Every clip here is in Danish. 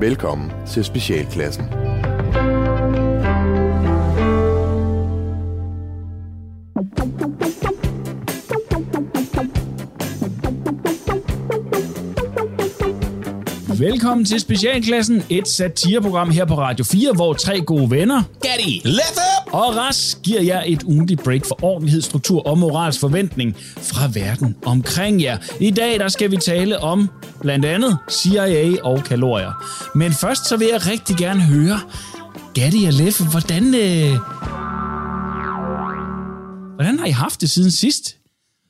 Velkommen til Specialklassen. Velkommen til Specialklassen, et satireprogram her på Radio 4, hvor tre gode venner, let up! og Ras giver jer et ugentligt break for ordentlighed, struktur og moralsk forventning fra verden omkring jer. I dag der skal vi tale om blandt andet CIA og kalorier. Men først så vil jeg rigtig gerne høre, Gatti og Leffe, hvordan, øh, hvordan har I haft det siden sidst?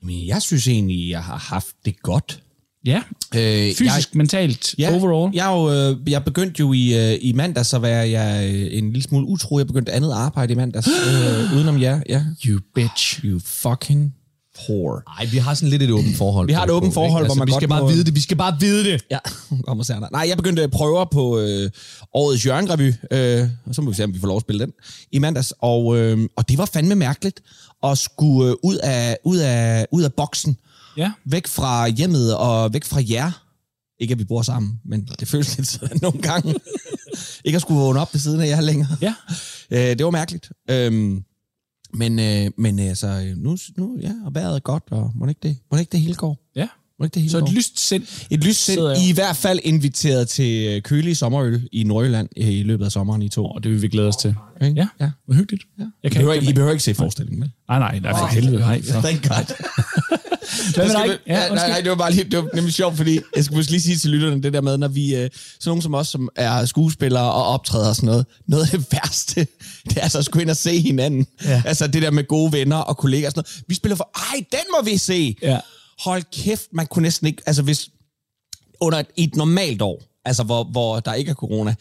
Men jeg synes egentlig, jeg har haft det godt. Ja, Øh, fysisk, jeg, mentalt, ja, overall. Jeg, jo, øh, jeg begyndte jo i, øh, i mandags at være jeg, øh, en lille smule utro. Jeg begyndte andet arbejde i mandags, øh, udenom jer. Ja. You bitch. You fucking whore. Nej, vi har sådan lidt et åbent forhold. Vi har et åbent forhold, hvor man vi godt skal bare må- vide det. Vi skal bare vide det. Ja, kom og ser Nej, jeg begyndte at prøve på øh, årets Jørgen-revy, øh, og så må vi se, om vi får lov at spille den i mandags. Og, øh, og det var fandme mærkeligt at skulle øh, ud, af, ud, af, ud af boksen, Ja. væk fra hjemmet og væk fra jer. Ikke at vi bor sammen, men det føles lidt sådan nogle gange. ikke at skulle vågne op ved siden af jer længere. Ja. Øh, det var mærkeligt. Øhm, men, øh, men altså, nu, nu ja, og vejret er godt, og må ikke det, må ikke det hele går? Ja. Må ikke det hele Så går? et lyst sind. Et lyst sind. I er i hvert fald inviteret til øh, kølige sommerøl i Nordjylland i løbet af sommeren i to. Og det vil vi glæde os til. Ikke? Ja, ja. hvor hyggeligt. ja. Jeg I, behøver ikke, I behøver ikke se forestillingen, vel? Nej, nej, nej, for helvede. Nej, for. Thank God. Hvad Skal vi- Ja, nej, nej, det var bare lige, det var nemlig sjovt, fordi jeg skulle måske lige sige til lytterne det der med, når vi, øh, sådan nogen som os, som er skuespillere og optræder og sådan noget, noget af det værste, det er altså at skulle ind og se hinanden. Ja. Altså det der med gode venner og kollegaer og sådan noget. Vi spiller for, ej, den må vi se. Ja. Hold kæft, man kunne næsten ikke, altså hvis, under et, et normalt år, altså hvor, hvor der ikke er corona,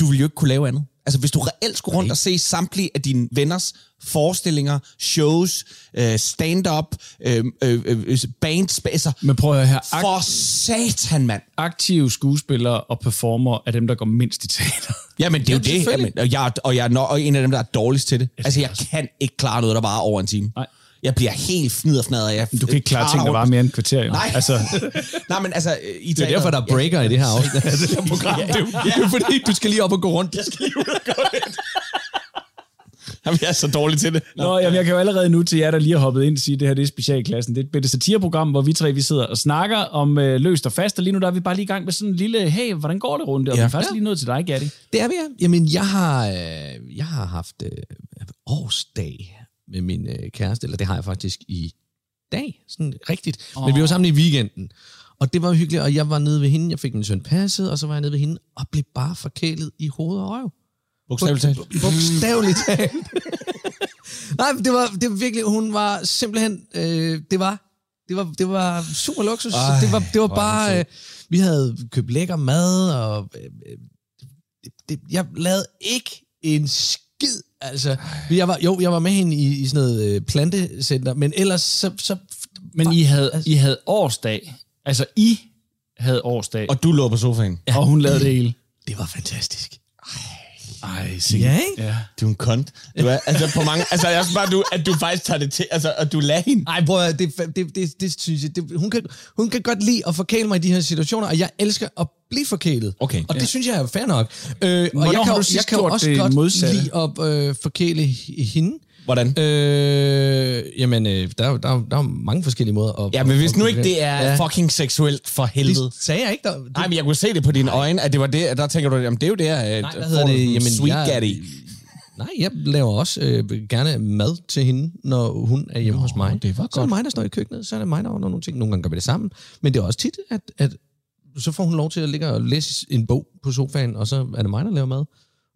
du ville jo ikke kunne lave andet. Altså hvis du reelt skulle rundt og se samtlige af dine venners forestillinger, shows, øh, stand-up, øh, øh, øh, bands, altså, Men prøv at høre her. For satan, mand. aktive skuespillere og performer er dem, der går mindst i teater. Jamen, det er jo det. Jamen, og, jeg, og jeg er nok en af dem, der er dårligst til det. Altså, jeg kan ikke klare noget, der varer over en time. Nej. Jeg bliver helt fniderfnadret. Jeg Du kan ikke klare ting, der var mere end kvarter, jo. Nej. Altså, Nej, men altså, i Det er derfor, der er breaker i det her afsnit. Ja. det her program. Ja. Det, er det er fordi, du skal lige op og gå rundt. Jeg skal lige Jamen, jeg er så dårlig til det. Nå, jamen, jeg kan jo allerede nu til jer, der lige har hoppet ind, sige, at det her det er specialklassen. Det er et bitte satireprogram, hvor vi tre vi sidder og snakker om øh, løst og fast, og lige nu der er vi bare lige i gang med sådan en lille, hey, hvordan går det rundt? Og ja. vi er faktisk Ja. lige nået til dig, Gatti. Det er vi, ja. Jamen, jeg har, øh, jeg har haft øh, årsdag med min øh, kæreste, eller det har jeg faktisk i dag, sådan rigtigt. Oh. Men vi var sammen i weekenden. Og det var hyggeligt, og jeg var nede ved hende, jeg fik min søn passet, og så var jeg nede ved hende, og blev bare forkælet i hoved og røv. Bogstaveligt talt. Bogstaveligt talt. Nej, det var, det var virkelig, hun var simpelthen, øh, det var, det var, det var super luksus. Ej, det var, det var bare, øh, vi havde købt lækker mad, og øh, øh, det, det, jeg lavede ikke en skid. Altså, jeg var, jo, jeg var med hende i, i sådan noget øh, plantecenter, men ellers så, så Men I havde, I havde årsdag. Altså, I havde årsdag, og, du lå på sofaen. og hun lavede det hele. det var fantastisk. Ej, sikkert. Ja, ikke? Ja. Du er en kont. Du er, altså, på mange, altså, jeg synes bare, du, at du faktisk tager det til, altså, at du lader hende. Nej, bror, det, det, det, det synes jeg, det, hun, kan, hun kan godt lide at forkæle mig i de her situationer, og jeg elsker at blive forkælet. Okay. Og det synes jeg er fair nok. Øh, og Hvornår jeg har kan, du jo- sidst jeg kan gjort også det godt modsatte? lide at øh, forkæle hende. Hvordan? Øh, jamen, øh, der, er jo- der, er der er mange forskellige måder at... Ja, men hvis at- nu ikke det er Ja. fucking seksuelt for helvede. Det sagde jeg ikke. Der, det, Nej, men jeg kunne se det på dine øjne, at det var det, at der tænker du, jamen det er jo det her, Nej, hvad hedder det? Jamen, sweet jeg- gaddy. Nej, jeg laver også øh, gerne mad til hende, når hun er hjemme Nå, hos mig. det var Så er godt. det mig, der står i køkkenet, så er det mig, der ordner nogle ting. Nogle gange gør vi det sammen. Men det er også tit, at, at så får hun lov til at ligge og læse en bog på sofaen, og så er det mig, der laver mad.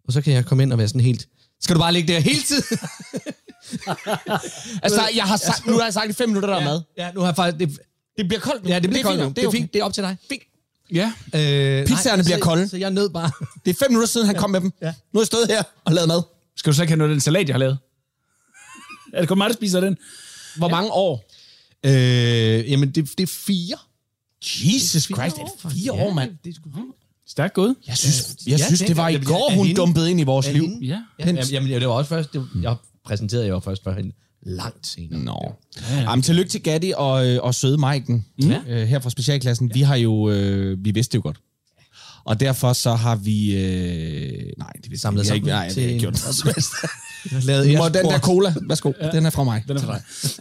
Og så kan jeg komme ind og være sådan helt... Skal du bare ligge der hele tiden? Altså, jeg har sagt, nu har jeg sagt i fem minutter, der er mad. ja, nu har jeg faktisk... Det, Det bliver koldt nu. ja, det bliver koldt fint nu. Det er fint. Det er op til dig. Fint. Ja. Øh, Pizzaerne bliver kolde. Så jeg nød bare... Det er fem minutter siden, han kom med dem. Ja. Nu har jeg stået her og lavet mad. Skal du så ikke have noget af den salat, jeg har lavet? Er det kun mig, der spiser den? Hvor mange år? øh, jamen, det, det er fire. Jesus Christ, det er fire år, mand. Det er sgu... Stærkt gået. Jeg synes, jeg ja, synes det- det var i går, er hun dumpede ind i vores er liv. Ja. Ja, jamen, jamen, det var også først, det, jeg præsenterede jo først for hende langt senere. Nå. Ja, ja. Jamen, tillykke til Gatti og, øh, og søde Maiken Ja. øh, her fra specialklassen. Vi har jo, øh, vi vidste det jo godt. Og derfor så har vi... Øh, nej, det vil Samlet vi har ikke, sammen nej, har ikke en- gjort noget som helst. Lavet Må den der cola, værsgo, ja. den er fra mig. Den er for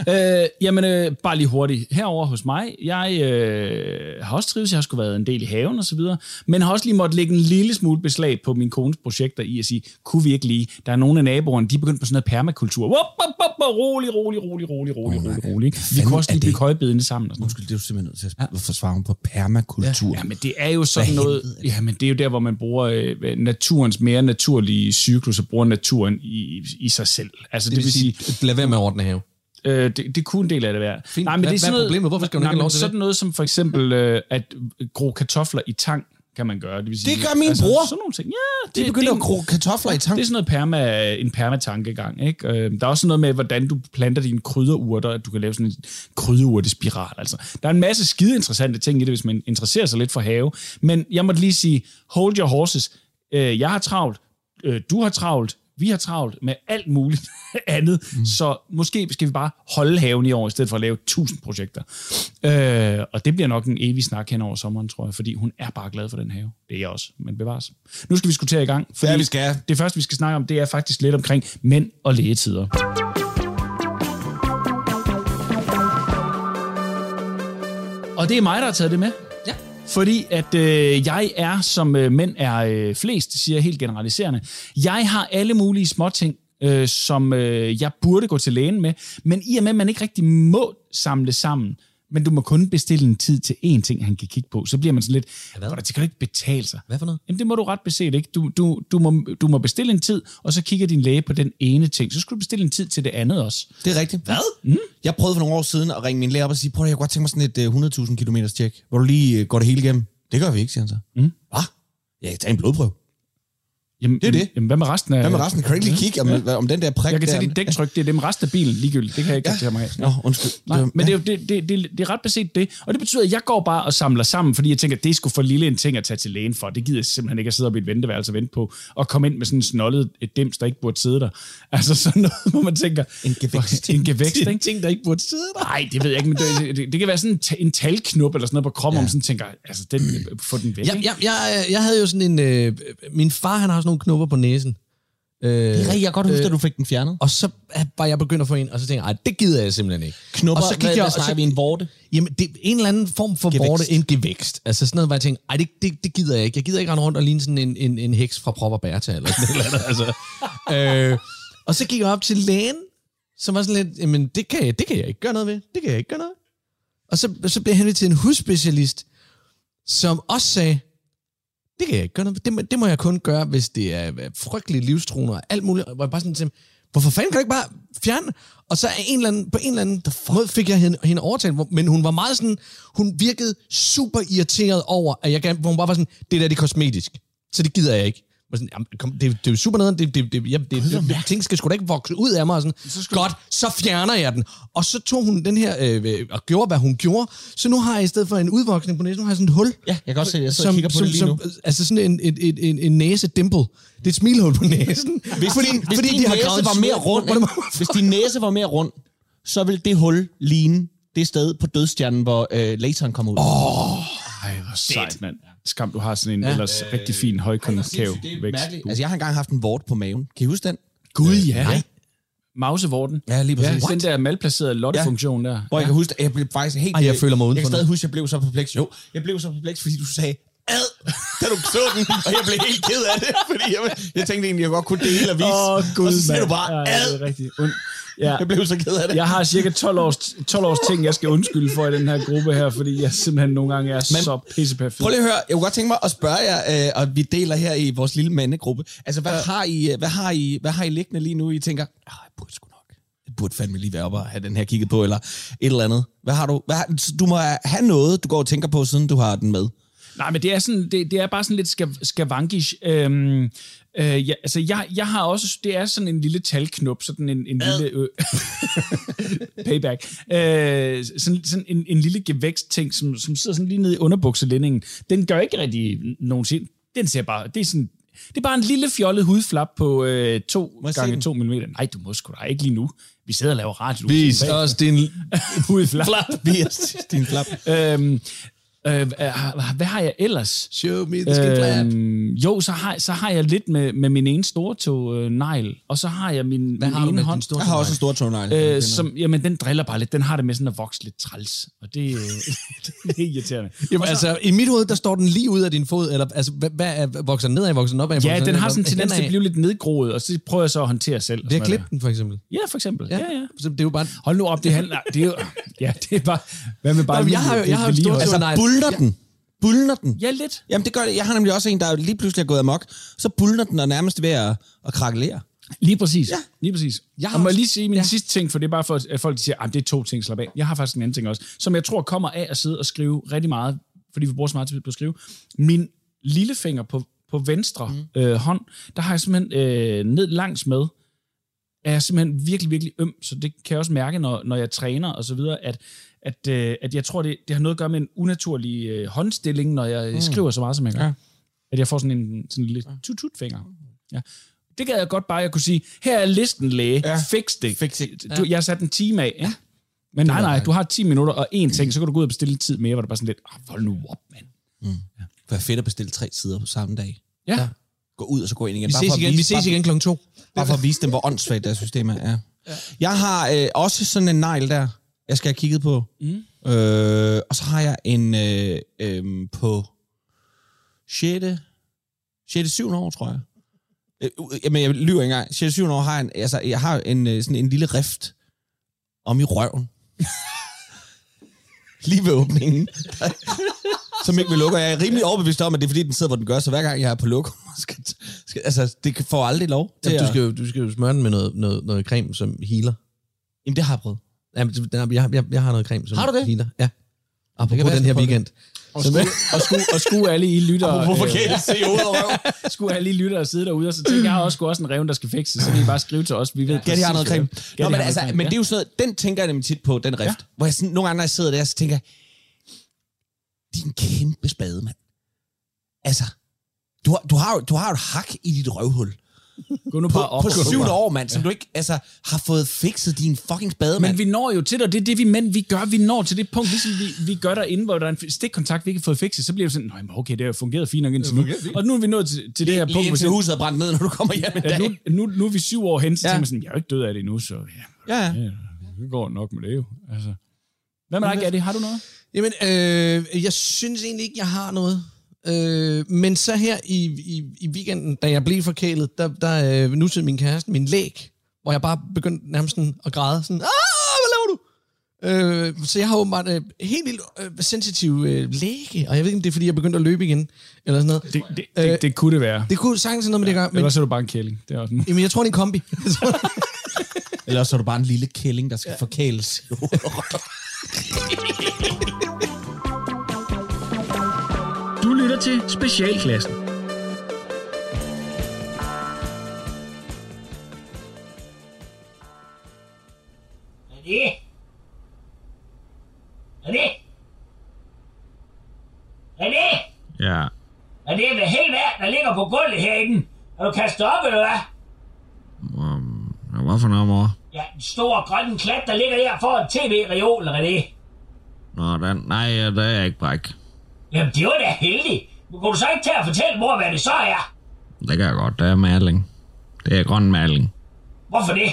dig. øh, jamen, øh, bare lige hurtigt. Herover hos mig, jeg øh, har også trives, jeg har sgu været en del i haven og så videre, men har også lige måtte lægge en lille smule beslag på min kones projekter i at sige, kunne vi ikke lige, der er nogle af naboerne, de er begyndt på sådan noget permakultur. Wop, wop, wop, wop, rolig, rolig, rolig, rolig, rolig, rolig, rolig. ikke? Vi kunne også er lige det? bygge højbedende sammen og sådan noget. Undskyld, det er du simpelthen nødt til at forsvare på permakultur. Ja, men det er jo sådan noget, helvede ja, men det er jo der, hvor man bruger øh, naturens mere naturlige cyklus og bruger naturen i, i sig selv. Altså det, det vil sige, Lad være med at ordne have. Øh, det, det kunne en del af det være. Fint. Nej, men Hvad- det er sådan hvad er noget, problemet? Hvorfor skal man nej, ikke have lov til det? Sådan noget som for eksempel øh, at gro kartofler i tang kan man gøre. Det, vil sige, Det gør min bror. Sådan nogle ting. Ja, det, De begynder det, at gro kartofler i tang. det er sådan noget perma, en permatankegang. Ikke? Øh, Der er også noget med, hvordan du planter dine krydderurter, at du kan lave sådan en krydderurtespiral. Altså, der er en masse skide interessante ting i det, hvis man interesserer sig lidt for have. Men jeg måtte lige sige, hold your horses. Øh, Jeg har travlt, øh, du har travlt, vi har travlt med alt muligt andet, mm. så måske skal vi bare holde haven i år, i stedet for at lave tusind projekter. Øh, og det bliver nok en evig snak hen over sommeren, tror jeg, fordi hun er bare glad for den have. Det er jeg også, men bevares. Nu skal vi skulle til i gang, fordi Ja, vi skal. det første, vi skal snakke om, det er faktisk lidt omkring mænd og lægetider. Og det er mig, der har taget det med. Fordi at øh, jeg er, som øh, mænd er øh, flest, siger jeg helt generaliserende, jeg har alle mulige småting, øh, som øh, jeg burde gå til lægen med, men i og med, at man ikke rigtig må samle sammen, men du må kun bestille en tid til én ting, han kan kigge på, så bliver man sådan lidt, Hvad? hvor det kan jo ikke betale sig. Hvad for noget? Jamen det må du ret beset ikke. Du, du, du, må, du må bestille en tid, og så kigger din læge på den ene ting. Så skal du bestille en tid til det andet også. Det er rigtigt. Hvad? Mm. Jeg prøvede for nogle år siden at ringe min læge op og sige, prøv at jeg kunne godt tænke mig sådan et uh, 100.000 km tjek, hvor du lige uh, går det hele igennem. Det gør vi ikke, siger han så. Mm. Hvad? Ja, jeg tager en blodprøve. Jamen, Det er det. Jamen, hvad med resten af... Hvad med resten? Kan du ikke lige kigge om, hvad- om den der prik Jeg kan tage dit dæktryk, det er dem resten af bilen ligegyldigt. Det kan jeg ikke ja. tage mig af. Nå, undskyld. Nej, Det men det er, jo, det, det, det, det er ret beset det. Og det betyder, at jeg går bare og samler sammen, fordi jeg tænker, at det er sgu for lille en ting at tage til lægen for. Det gider jeg simpelthen ikke at sidde op i et venteværelse og vente på, og komme ind med sådan en snollet et dims, der ikke burde sidde der. Altså sådan noget, hvor man tænker... En gevækst. En gevækst, ikke? ting, der ikke burde sidde der. Nej, det ved jeg ikke, men det, det, det kan være sådan en, en talknop eller sådan noget på kroppen, ja. om sådan tænker, altså, den, få den væk. Jeg, ikke? jeg, jeg, jeg havde jo sådan en... Øh, min far, han har sådan nogle knopper på næsen. Øh, Det er rigtigt, jeg kan godt huske, at du fik den fjernet. og så var jeg begyndt at få en, og så tænkte jeg, "Ej, det gider jeg simpelthen ikke. Knupper, og så hvad, hvad og snakker vi, en vorte? Jamen, det er en eller anden form for Gevækst. vorte, en gevækst. Altså sådan noget, hvor jeg tænkte, ej, det, det, det gider jeg ikke. Jeg gider ikke rende rundt og ligne sådan en, en, en heks fra Prop og Bertha, eller sådan et eller andet. Altså. øh, og så gik jeg op til lægen, som var sådan lidt, jamen, det kan, jeg, det kan jeg ikke gøre noget ved. Det kan jeg ikke gøre noget ved. Og så, så blev jeg henvendt til en hudspecialist, som også sagde, det kan jeg ikke gøre noget. Det, må- det må jeg kun gøre, hvis det er frygtelige livstruende og alt muligt. Og jeg bare sådan hvorfor fanden kan du ikke bare fjerne? Og så er en eller anden, på en eller anden måde fik jeg hende, hende overtalt, hvor- men hun var meget sådan, hun virkede super irriteret over, at jeg gerne, hvor hun bare var sådan, det der det er kosmetisk, så det gider jeg ikke. Jeg var Sådan, Jamen, kom, det, det, er jo super noget, det, det, det, jeg, det, det, det, ting skal sgu da ikke vokse ud af mig. Og sådan, så Godt, så fjerner jeg den. Og så tog hun den her, øh, og gjorde, hvad hun gjorde. Så nu har jeg i stedet for en udvoksning på næsen, nu har jeg sådan et hul. Ja, jeg kan også se, jeg sidder og kigger på det lige nu. Altså sådan en, en, en, en, en næse-dimple. Det er et smilhul på næsen. Hvis, fordi, din, hvis din næse gravet var en mere rund, ikke? hvis din næse var mere rund, så ville det hul ligne det sted på dødstjernen, hvor øh, laseren kommer ud. Oh, Ej, hvor sejt, mand. Skam, du har sådan en ja. ellers øh, rigtig fin højkonkav vækst. Altså, jeg har engang haft en vort på maven. Kan I huske den? Gud, ja. Nej. Mausevorten. Ja, lige Ja, præcis. den der malplacerede lottefunktion der. Hvor jeg kan huske, at jeg blev faktisk helt... Ej, jeg føler mig Jeg udenfor kan stadig huske, at jeg blev så perpleks. Jo, jeg blev så perpleks, fordi du sagde, ad, da du så den, og jeg blev helt ked af det, fordi jeg, jeg tænkte egentlig, at jeg godt kunne dele og vise. Åh, oh, Gud, og så sagde mand. du bare, ja, ad. det er rigtig ondt. Ja. Jeg blev så ked af det. Jeg har cirka 12 års, 12 års ting, jeg skal undskylde for i den her gruppe her, fordi jeg simpelthen nogle gange er Men, så pisseperfekt. Prøv lige at høre, jeg kunne godt tænke mig at spørge jer, øh, og vi deler her i vores lille mandegruppe. Altså, hvad, har I, øh, hvad, har I, hvad har I liggende lige nu, I tænker, ah, jeg burde sgu nok. Jeg burde fandme lige være oppe og have den her kigget på, eller et eller andet. Hvad har du? Hvad har, du må have noget, du går og tænker på, siden du har den med. Nej, men det er, sådan, det, det er bare sådan lidt skav, skavankish. Øhm, øh, ja, altså, jeg, jeg har også... Det er sådan en lille talknop, sådan en, en lille... Øh, payback. Øh, sådan sådan en, en lille gevækstting, som, som sidder sådan lige nede i underbukselændingen. Den gør ikke rigtig nogensinde... Den ser bare... Det er sådan... Det er bare en lille fjollet hudflap på øh, 2 Må jeg se gange den? 2 mm. Nej, du må sgu da ikke lige nu. Vi sidder og laver radio. Vis os din... hudflap. Vis din flap. Øhm, Øh, øh, hvad har jeg ellers? Show me the skin flap. Øhm, jo, så har, så har jeg lidt med, med min ene stortog øh, negl, og så har jeg min, Hvad min har du ene med hånd, din Jeg har også en stor tognegl. øh, som, jamen den driller bare lidt. Den har det med sådan at vokse lidt træls, og det, øh, det er irriterende. Jamen, altså, i mit hoved, der står den lige ud af din fod, eller altså, hvad, hvad er, vokser den nedad, vokser den opad? Ja, vokser den har sådan en tendens til at blive lidt nedgroet, og så prøver jeg så at håndtere selv. noget klippe den, for eksempel. Ja, for eksempel. Ja, ja. Så det er jo bare... Hold nu op, det handler... Det er jo, ja, det er bare... Hvad med bare... Nå, men jeg har jo- det- jeg har en vedligehold? stor- Bulner den. Bulner den. Ja, lidt. Jamen, det gør det. Jeg har nemlig også en, der lige pludselig er gået amok. Så bulner den og nærmest ved at, at krakelere. Lige præcis. Ja. Lige præcis. Jeg har og må også- lige sige min ja. ja. sidste ting, for det er bare for, at folk siger, at det er to ting, slap af. Jeg har faktisk en anden ting også, som jeg tror kommer af at sidde og skrive rigtig meget, fordi vi bruger så meget tid på at skrive. Min lillefinger på, på venstre mm. øh, hånd, der har jeg simpelthen øh, ned langs med, er jeg simpelthen virkelig, virkelig øm, så det kan jeg også mærke, når, når jeg træner og så videre, at, at, øh, at jeg tror, det, det har noget at gøre med en unaturlig øh, håndstilling, når jeg mm. skriver så meget, som jeg gør. Ja. Ja. At jeg får sådan en sådan en lille tut-tut-finger. Ja. Det gad jeg godt bare, at jeg kunne sige, her er listen, læge. Ja. Ja. Fix det. Fix it. Du, jeg har sat en time af. Ja. Men nej, nej, du har 10 minutter og én ting, så kan du gå ud og bestille tid mere, hvor det bare sådan lidt, oh, hold nu op, mand. Hvad fedt at bestille tre sider på samme dag. Ja. ja. Gå ud og så gå ind igen. Vi ses igen, vi vise- ses bare- igen klokken to. Bare for at vise dem, hvor åndssvagt deres system er. Ja. Jeg har øh, også sådan en negl der, jeg skal have kigget på. Mm. Øh, og så har jeg en øh, øh, på 6. 6. 7. år, tror jeg. Øh, øh, Jamen, jeg lyver ikke engang. 6. 7. år har jeg, en, altså, jeg har en, øh, sådan en lille rift om i røven. Lige ved åbningen. som ikke vil lukke. Og jeg er rimelig overbevist om, at det er fordi, den sidder, hvor den gør. Så hver gang jeg er på lokum, skal, skal, altså, det får aldrig lov Jamen, du, skal jo, du skal jo smøre den med noget, noget, noget creme, som healer. Jamen, det har jeg prøvet. Jamen, det- jeg, jeg, jeg, jeg har noget creme, som Har du det? healer. Ja. Apropos jeg den her weekend. Og skulle, og skulle, og skulle alle I lytter, Hvorfor kan jeg se ud skulle alle I lytter og sidde derude, og så tænker jeg også, også en revne, der skal fikses, så kan I bare skrive til os. Vi ved Ja, de har noget creme. Ja, Nå, men, altså, creme, men det er jo sådan noget, den tænker jeg nemlig tit på, den rift. Ja. Hvor jeg sådan, nogle gange, når jeg sidder der, så tænker jeg, din kæmpe spade, mand. Altså, du har, du, har, du har et hak i dit røvhul. Gå nu På, bare op. på syvende år, mand, som du ikke altså, har fået fikset din fucking mand. Men vi når jo til det, og det er det, vi mænd vi gør. Vi når til det punkt, ligesom vi, vi gør derinde, hvor der er en stikkontakt, vi ikke har fået fikset, så bliver det sådan, nej, okay, det har fungeret fint nok indtil nu. Og nu er vi nået til, til det her Lige punkt, hvor indtil huset er brændt ned, når du kommer hjem en ja, nu, nu, nu er vi syv år hen, så Ja. ja. tænker man sådan, jeg er jo ikke død af det endnu, så ja, Ja, ja. ja det går nok med det jo. Altså. Hvad med dig, Gatti? Har du noget? Jamen, øh, jeg synes egentlig ikke, jeg har noget. Øh, men så her i, i, i weekenden, da jeg blev forkælet, der, der øh, nussede min kæreste min læg, hvor jeg bare begyndte nærmest sådan at græde. Sådan, ah, hvad laver du? Øh, så jeg har åbenbart øh, helt vildt øh, sensitiv øh, læge, og jeg ved ikke, om det er, fordi jeg begyndte at løbe igen, eller sådan noget. Det, det, det, det, det kunne det være. Det kunne sagtens noget med det at gøre, men Ellers er du bare en kælling. Det er også en jamen, jeg tror, det er en kombi. Ellers er du bare en lille kælling, der skal ja. forkæles. Til Specialklassen. René? René? René? Ja. René, hvad helvede er, der ligger på gulvet herinde? Er du kastet op, eller hvad? Um, hvad for noget, mor? Ja, en stor grønne klat, der ligger der foran tv-reolen, René. Nå, den, nej, det er jeg ikke bræk. Jamen, det var da heldigt. Kunne du så ikke tage at fortælle mor, hvad det så er? Det kan jeg godt, det er maling. Det er grøn maling. Hvorfor det?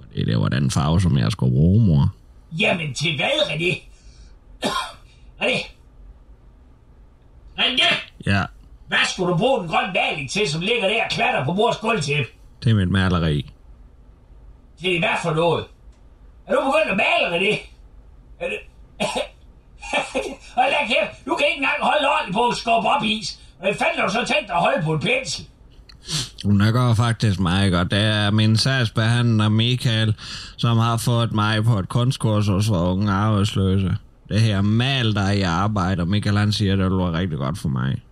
Fordi det var den farve, som jeg skulle bruge, mor. Jamen, til hvad, René? René? René? Ja, Hvad skulle du bruge den grønne maling til, som ligger der og klatter på mors gulvtæppe? det er mit maleri. Er hvad for noget? Er du begyndt at male, René? Er det... Hold da kæft, du kan ikke engang holde ordentligt på at skubbe op is. Hvad fanden har du så tænkt dig at holde på en pensel? Hun går faktisk meget godt. Det er min sagsbehandler Michael, som har fået mig på et kunstkursus for unge arbejdsløse. Det her mal, er i arbejde, og Michael han siger, at det være rigtig godt for mig.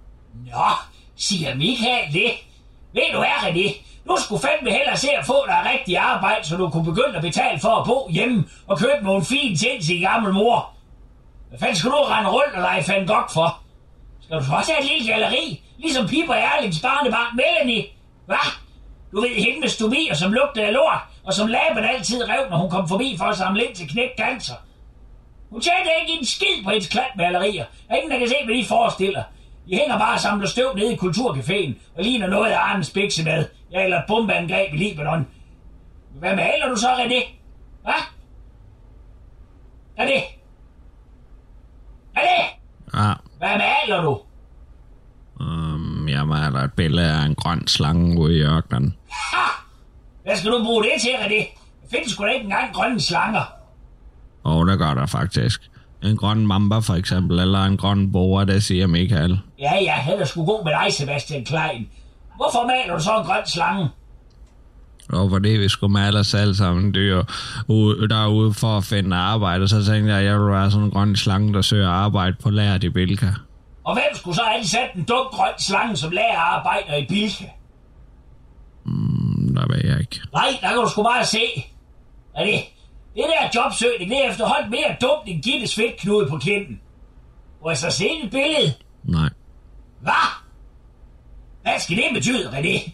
Nå, siger Michael det? Ved du hvad, René? Nu skulle fandme hellere se at få dig rigtig arbejde, så du kunne begynde at betale for at bo hjemme og købe nogle fine ting til gamle mor. Hvad fanden skal du rende rundt og lege Van Gogh for? Skal du så også have et lille galleri, ligesom Piper Erlings barnebarn Melanie? Hvad? Du ved hende med stomier, som lugtede af lort, og som laben altid rev, når hun kom forbi for at samle ind til knæk cancer. Hun tjente ikke en skid på hendes klatmalerier. Der er ingen, der kan se, hvad de forestiller. De hænger bare og samler støv nede i Kulturcaféen og ligner noget af Arnes biksemad. Ja, eller et bombeangreb i Libanon. Hvad maler du så, René? Hvad? René? Ja, Hvad maler du? um, jeg maler et billede af en grøn slange ude i ørkenen. Ha! Hvad skal du bruge det til, René? Der findes sgu da ikke engang grønne slanger. Og det gør der faktisk. En grøn mamba for eksempel, eller en grøn boa, det siger Michael. Ja, ja, heller sgu god med dig, Sebastian Klein. Hvorfor maler du så en grøn slange? Og fordi vi skulle male os alle sammen dyr ude, derude for at finde arbejde, så tænkte jeg, at jeg ville være sådan en grøn slange, der søger arbejde på lært i Bilka. Og hvem skulle så sat en dum grøn slange, som lærer arbejder i Bilka? Mm, Der ved jeg ikke. Nej, der kan du sgu bare se. Er det, det der jobsøgning, det er efterhånden mere dumt end Gittes fedtknude på kinden. Må jeg så se et billede? Nej. Hvad? Hvad skal det betyde, René?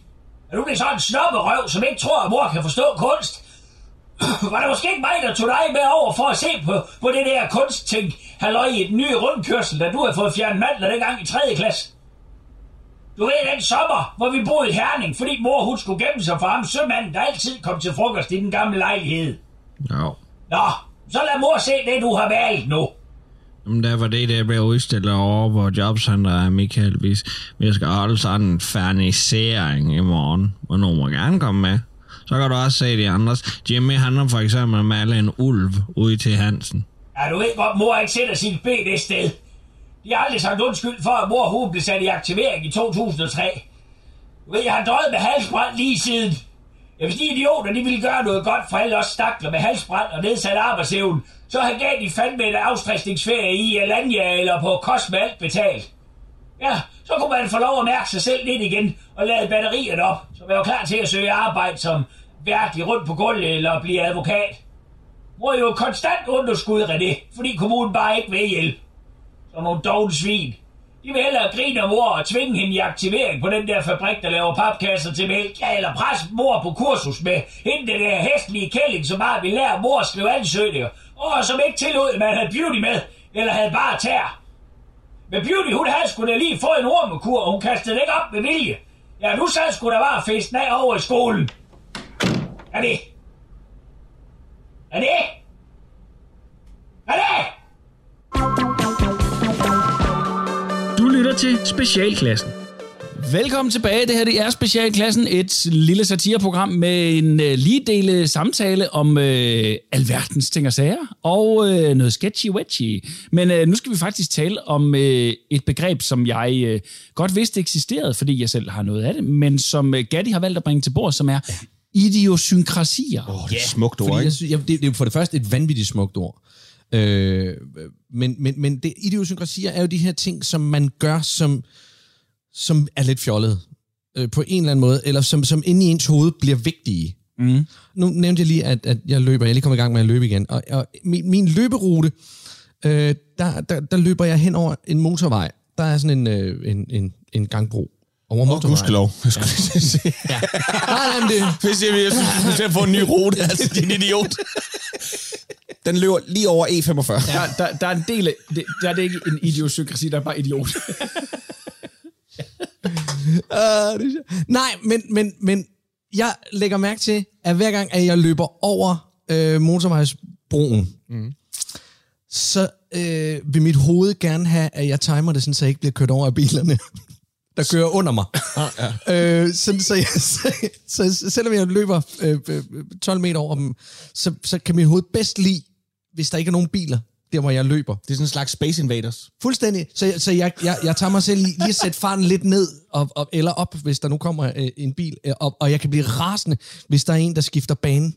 Er du blevet sådan en snobberøv, som ikke tror, at mor kan forstå kunst? Var det måske ikke mig, der tog dig med over for at se på, på det der kunstting, halløj i den nye rundkørsel, da du havde fået fjernet mandler dengang i 3. klasse? Du ved den sommer, hvor vi boede i Herning, fordi mor hun skulle gemme sig for ham sømanden, der altid kom til frokost i den gamle lejlighed. Jo. Nå, så lad mor se det, du har valgt nu. Jamen, der var det, der blev udstillet over på Jobcenter af Michael. Vi, vi skal holde sådan en fernisering i morgen, og nogen må gerne komme med. Så kan du også se de andres. Jimmy, han har for eksempel malet en ulv ude til Hansen. Er du ikke godt, mor ikke sætter sin ben det sted. De har aldrig sagt undskyld for, at mor hun blev sat i aktivering i 2003. Du ved, jeg har døjet med halsbrand lige siden. Ja, hvis de idioter, de ville gøre noget godt for alle os stakler med halsbrand og nedsat arbejdsevne, så har gav de fandme en afstressningsferie i Alanya eller på kost med alt betalt. Ja, så kunne man få lov at mærke sig selv lidt igen og lade batterierne op, så man var klar til at søge arbejde som værdig rundt på gulvet eller blive advokat. Mor er jo konstant underskud René, fordi kommunen bare ikke vil hjælpe. Så nogle dogne svin. De vil hellere grine af mor og tvinge hende i aktivering på den der fabrik, der laver papkasser til mælk. Ja, eller presse mor på kursus med hende den der hestlige kælling, som bare vil lære mor at skrive ansøgninger. Og som ikke tillod, at man havde beauty med, eller havde bare tær. Men beauty, hun havde sgu da lige fået en ormekur, og hun kastede det ikke op med vilje. Ja, nu sad sgu da bare festen af over i skolen. Er det? Er det? Er det? Lytter til Specialklassen. Velkommen tilbage. Det her det er Specialklassen, et lille satireprogram med en øh, lige dele samtale om øh, alverdens ting og sager, og øh, noget sketchy-wetchy. Men øh, nu skal vi faktisk tale om øh, et begreb, som jeg øh, godt vidste eksisterede, fordi jeg selv har noget af det, men som øh, Gatti har valgt at bringe til bord, som er idiosynkrasier. Åh, det er et smukt ord, Fordi ikke? jeg synes, ja, det, det er for det første et vanvittigt smukt ord. Øh, men, men, men det idiosynkrasier er jo de her ting, som man gør, som, som er lidt fjollet øh, på en eller anden måde, eller som, som inde i ens hoved bliver vigtige. Mm. Nu nævnte jeg lige, at, at jeg løber. Jeg er lige kommet i gang med at løbe igen. Og, og min, min løberute, øh, der, der, der løber jeg hen over en motorvej. Der er sådan en, øh, en, en, en gangbro over Åh, motorvejen. gudskelov. Jeg skulle at sige. Nej, nej, men det, Hvis jeg, jeg synes, du skal få en ny rute, altså, din idiot. Den løber lige over E E45. Der, der, der er en del af, det, der er det ikke en idiosynkrasi, der er bare idiot. Uh, det er. Nej, men, men, men jeg lægger mærke til, at hver gang, at jeg løber over øh, motorvejsbroen, mm. så øh, vil mit hoved gerne have, at jeg timer det, sådan, så jeg ikke bliver kørt over af bilerne, der kører under mig. øh, sådan, så, jeg, så, så, så selvom jeg løber øh, øh, 12 meter over dem, så, så kan mit hoved bedst lide, hvis der ikke er nogen biler, der hvor jeg løber. Det er sådan en slags Space Invaders. Fuldstændig. Så, jeg- så jeg, jeg, jeg tager mig selv lige at sætte farten lidt ned, og, og, eller op, hvis der nu kommer øh, en bil, øh, og, og jeg kan blive rasende, hvis der er en, der skifter bane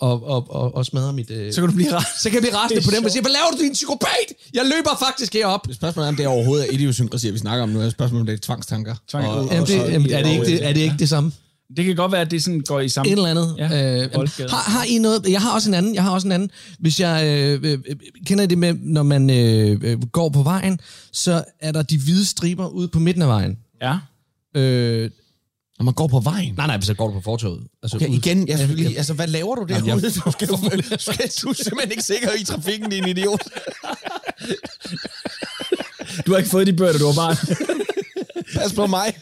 og, og, og, og smadrer mit... Øh, Så kan du blive ret. så kan jeg blive rasende Det på dem og sige, hvad laver du, din psykopat? Jeg løber faktisk herop. Spørgsmålet er, om det overhovedet er idiosynkrasi, vi snakker om nu. Er spørgsmålet, om det er tvangstanker. Tvang- Og- Jamen, det, og så- jamen, er, det ikke det, er det ikke det samme? Det kan godt være, at det sådan går i samme... Et eller andet. Ja, øh, jamen, boldgade. har, har I noget? Jeg har også en anden. Jeg har også en anden. Hvis jeg øh, øh, øh, kender I det med, når man øh, øh, går på vejen, så er der de hvide striber ude på midten af vejen. Ja. Øh, Når man går på vejen? Nej, nej, hvis jeg går du på fortoget. Altså, Okay, ud- igen, jeg skulle lige, altså, hvad laver du Jamen, derude? jeg- Du, skal, du, skal, du er simpelthen ikke sikker i trafikken, din idiot. Du har ikke fået de bøger, du var barn. Pas på mig.